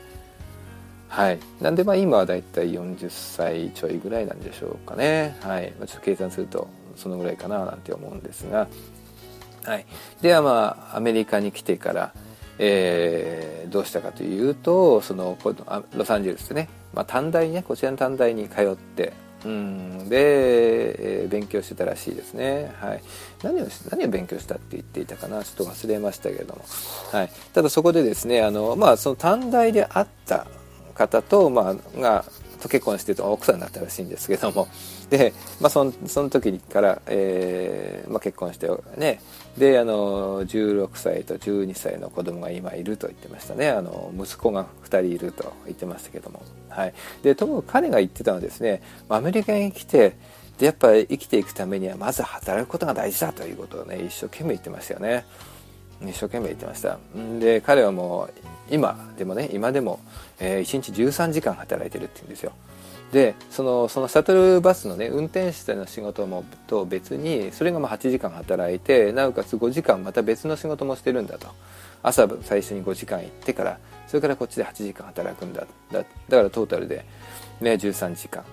Speaker 1: はい、なんでまあ今はだいたい40歳ちょいぐらいなんでしょうかね、はい。ま、ちょっと計算するとそのぐらいかななんて思うんですが、はい、ではまあアメリカに来てから、えー、どうしたかというとそのロサンゼルスでね、まあ、短大ねこちらの短大に通ってうん。で、えー、勉強してたらしいですね、はい、何を何を勉強したって言っていたかな？ちょっと忘れましたけれども、はい、ただそこでですねあの、まあ、その短大であった方と、まあ、がと結婚してと奥さんになったらしいんですけども。で、まあ、そのその時から、えーまあ、結婚してねであの16歳と12歳の子供が今いると言ってましたね。あの息子が2人いると言ってましたけども、はい、でともかく彼が言ってたのはですねアメリカに来てでやっぱり生きていくためにはまず働くことが大事だということをね一生懸命言ってましたよね。一生懸命言ってました。で彼はもう今でもね今でも、えー、1日13時間働いてるって言うんですよ。でそのそのシャトルバスのね運転手の仕事もと別にそれがまあ8時間働いてなおかつ5時間また別の仕事もしてるんだと。朝最初に5時間行ってからそれからこっちで8時間働くんだ。だからトータルで、ね、13時間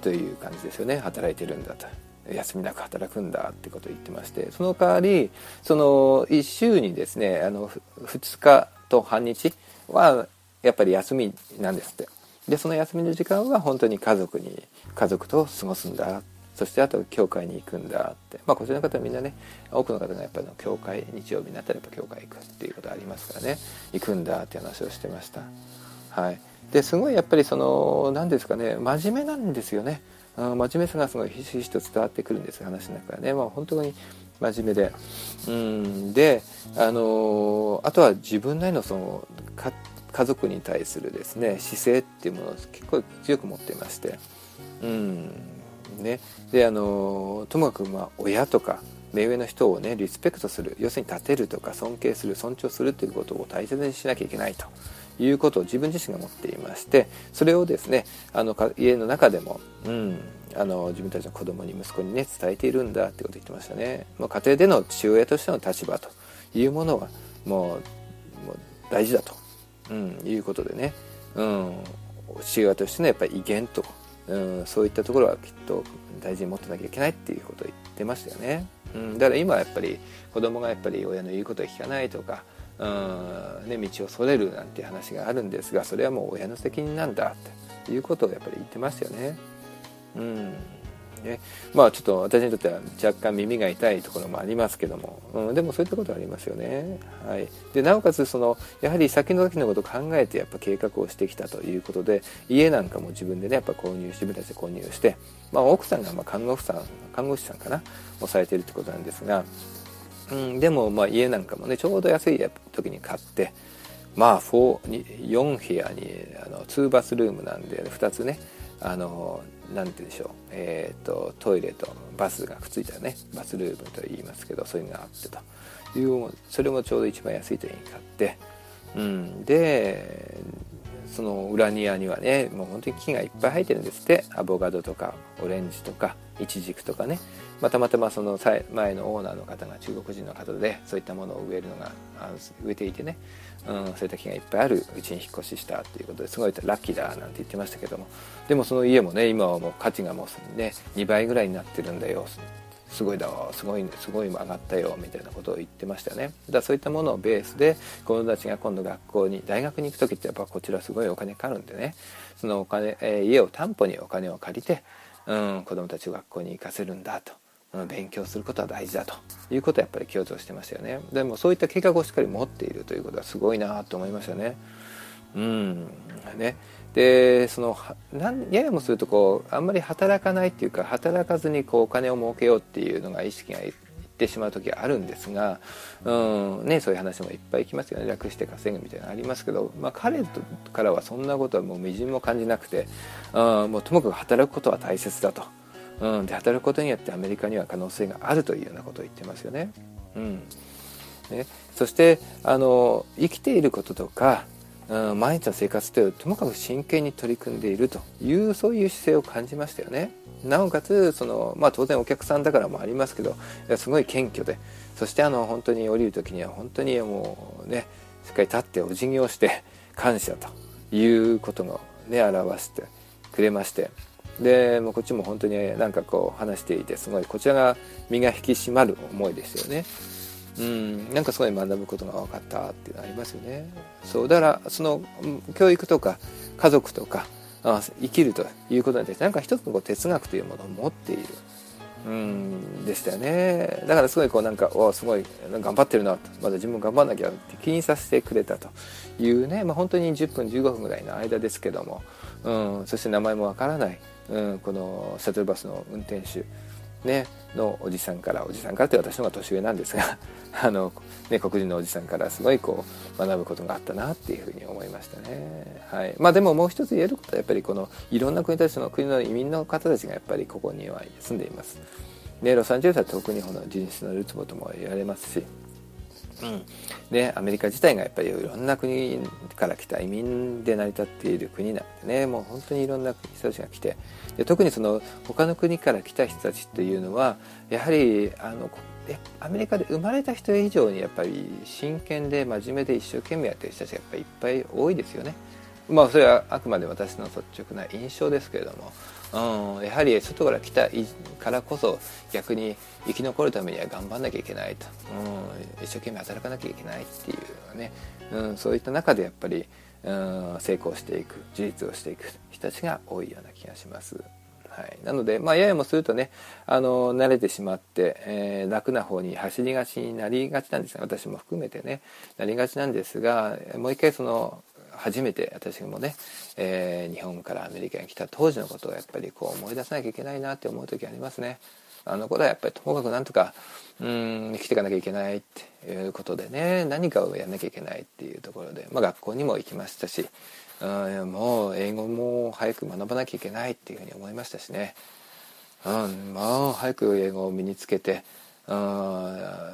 Speaker 1: という感じですよね。働いてるんだと。休みなく働くんだってことを言ってまして。その代わりその1週にですねあの2日と半日はやっぱり休みなんですって。でその休みの時間は本当に家族に家族と過ごすんだ。そしてあと教会に行くんだって。まあこちらの方はみんなね多くの方がやっぱり教会日曜日になったらやっぱ教会行くっていうことありますからね。行くんだっていう話をしてました。はい。ですごいやっぱりその何ですかね真面目なんですよね。真面目さがすごいひしひしと伝わってくるんです話の中からね、まあ、本当に真面目で。うん。であのあとは自分なりのその家族に対するですね姿勢っていうものを結構強く持っていましてうん。ね。であのともかくまあ親とか目上の人をねリスペクトする要するに立てるとか尊敬する尊重するということを大切にしなきゃいけないと。いうことを自分自身が持っていましてそれをですねあの家の中でも、うん、あの自分たちの子供に息子にね伝えているんだってことを言ってましたね。まあ、家庭での父親としての立場というものはもうもう大事だと、うん、いうことでね、うん、父親としてのやっぱり威厳と、うん、そういったところはきっと大事に持ってなきゃいけないっていうことを言ってましたよね。うん、だから今はやっぱり子供がやっぱり親の言うことを聞かないとか、うんね、道をそれるなんていう話があるんですがそれはもう親の責任なんだっていうことをやっぱり言ってましたよね。うんね、まあちょっと私にとっては若干耳が痛いところもありますけども、うん、でもそういったことはありますよね。はい、でなおかつそのやはり先の先のことを考えてやっぱ計画をしてきたということで家なんかも自分でねやっぱ購入自分たちで購入して、まあ、奥さんがま看護婦さん看護師さんかなをされているってことなんですが、うん、でもまあ家なんかもねちょうど安い時に買ってまあ4部屋にあの2バスルームなんで2つねあのなんて言うんでしょう、えーと、トイレとバスがくっついたね。バスルームと言いますけどそういうのがあってと。いうそれもちょうど一番安い時に買って、うん、でその裏庭にはねもう本当に木がいっぱい生えてるんですって。アボカドとかオレンジとかイチジクとかね、まあ、たまたまその前のオーナーの方が中国人の方でそういったものを植えるのが植えていてね、うん、そういった木がいっぱいあるうちに引っ越ししたということです。ごいラッキーだなんて言ってましたけども。でもその家もね今はもう価値がもうね2倍ぐらいになってるんだよ。すごいだすごいすごい上がったよみたいなことを言ってましたね。だそういったものをベースで子供たちが今度学校に大学に行く時ってやっぱこちらすごいお金かかるんでね。そのお金、えー、家を担保にお金を借りて、うん、子供たちを学校に行かせるんだと。勉強することは大事だということはやっぱり強調してましたよね。でもそういった計画をしっかり持っているということはすごいなと思いましたね。うん。ね。でそのなんややもするとこうあんまり働かないっていうか働かずにこうお金を儲けようっていうのが意識がいってしまう時はあるんですが、うん。ね、そういう話もいっぱいきますよね。楽して稼ぐみたいなのありますけど、まあ、彼からはそんなことはもうみじんも感じなくて、うん、もうともかく働くことは大切だと。うん、で働くことによってアメリカには可能性があるというようなことを言ってますよね。うんね、そしてあの生きていることとか、うん、毎日の生活というともかく真剣に取り組んでいるというそういう姿勢を感じましたよね。なおかつその、まあ、当然お客さんだからもありますけどいやすごい謙虚でそしてあの本当に降りる時には本当にもうねしっかり立ってお辞儀をして感謝ということをね表してくれましてでもうこっちも本当になんかこう話していてすごいこちらが身が引き締まる思いですよね。うん、なんかすごい学ぶことが分かったっていうのありますよね。そうだからその教育とか家族とかあ生きるということに対してなんか一つのこう哲学というものを持っている。うんでしたよねだからすごいこうなんかおすごい頑張ってるなとまだ自分頑張んなきゃって気にさせてくれたというね、まあ、本当に10分15分ぐらいの間ですけども、うん、そして名前もわからないうん、このシャトルバスの運転手、ね、のおじさんからおじさんからって私の方が年上なんですが あの、ね、黒人のおじさんからすごいこう学ぶことがあったなっていうふうに思いましたね。はい、まあでももう一つ言えることはやっぱりこのいろんな国たちの国の移民の方たちがやっぱりここには住んでいます。でロサンゼルスは特にこの人種のルツボとも言われますしうん、でアメリカ自体がやっぱりいろんな国から来た移民で成り立っている国なんでね。もう本当にいろんな人たちが来て。で特にその他の国から来た人たちっていうのはやはりあのアメリカで生まれた人以上にやっぱり真剣で真面目で一生懸命やってる人たちがやっぱりいっぱい多いですよね。まあそれはあくまで私の率直な印象ですけれども。うん、やはり外から来たからこそ逆に生き残るためには頑張んなきゃいけないと、うん、一生懸命働かなきゃいけないっていうね、うん、そういった中でやっぱり、うん、成功していく。事実をしていく人たちが多いような気がします。はい、なので、まあ、ややもするとねあの慣れてしまって、えー、楽な方に走りがちになりがちなんですが私も含めてねなりがちなんですがもう一回その初めて私もね、えー、日本からアメリカに来た当時のことをやっぱりこう思い出さなきゃいけないなって思う時ありますね。あの頃はやっぱりともかくなんとかうん生きていかなきゃいけないっていうことでね何かをやんなきゃいけないっていうところで、まあ、学校にも行きましたしうんもう英語も早く学ばなきゃいけないっていうふうに思いましたしね、うん、まあ早く英語を身につけてうん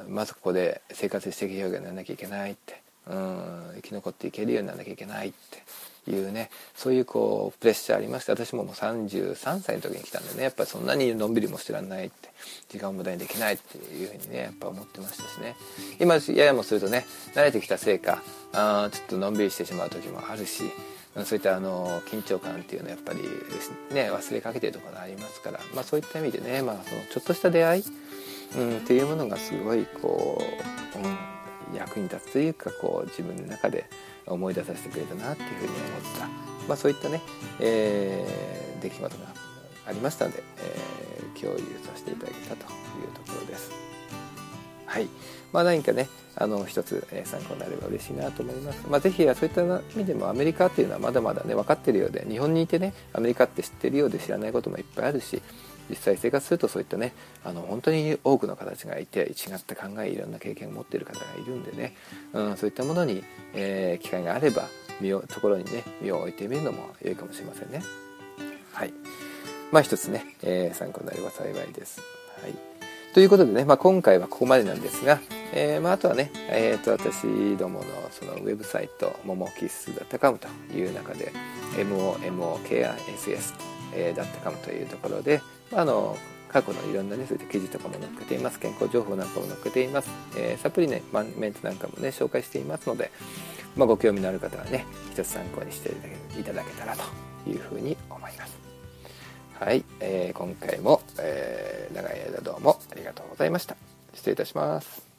Speaker 1: まずここで生活していけるようにならなきゃいけないってうん生き残っていけるようにならなきゃいけないっていうねそういうこうプレッシャーありまして私ももう33歳の時に来たんでねやっぱそんなにのんびりもしてらんないって時間を無駄にできないっていうふうにねやっぱ思ってましたしね。今ややもするとね慣れてきたせいかあちょっとのんびりしてしまう時もあるしそういったあの緊張感っていうのはやっぱりね忘れかけてるところがありますから、まあ、そういった意味でね、まあ、そのちょっとした出会い、うん、っていうものがすごいこう、うん、役に立つというかこう自分の中で思い出させてくれたなっていうふうに思った、まあ、そういったね、えー、出来事がありましたので、えー、共有させていただけたというところです。はいまあ、何かねあの一つ、え参考になれば嬉しいなと思います。まあ、ぜひそういった意味でもアメリカっていうのはまだまだね分かってるようで日本にいてねアメリカって知ってるようで知らないこともいっぱいあるし実際生活するとそういったねあの本当に多くの形がいて違った考えいろんな経験を持っている方がいるんでね、うん、そういったものに、えー、機会があれば身をところにね身を置いてみるのも良いかもしれませんね。はいまあ一つね、えー、参考になれば幸いです。はいということでね、まあ、今回はここまでなんですが、えー、まあ、あとはね、えー、と私どものそのウェブサイト「ももキッスダットカム」という中で MOMOKISS ダットカムというところで、あ、の過去のいろんなねそういった記事とかも載っけています。健康情報なんかも載っけています、えー、サプリメントなんかもね紹介していますので、まあ、ご興味のある方はね一つ参考にしていただけたらというふうに思います。はい、えー、今回も、えー、長い間どうもありがとうございました。失礼いたします。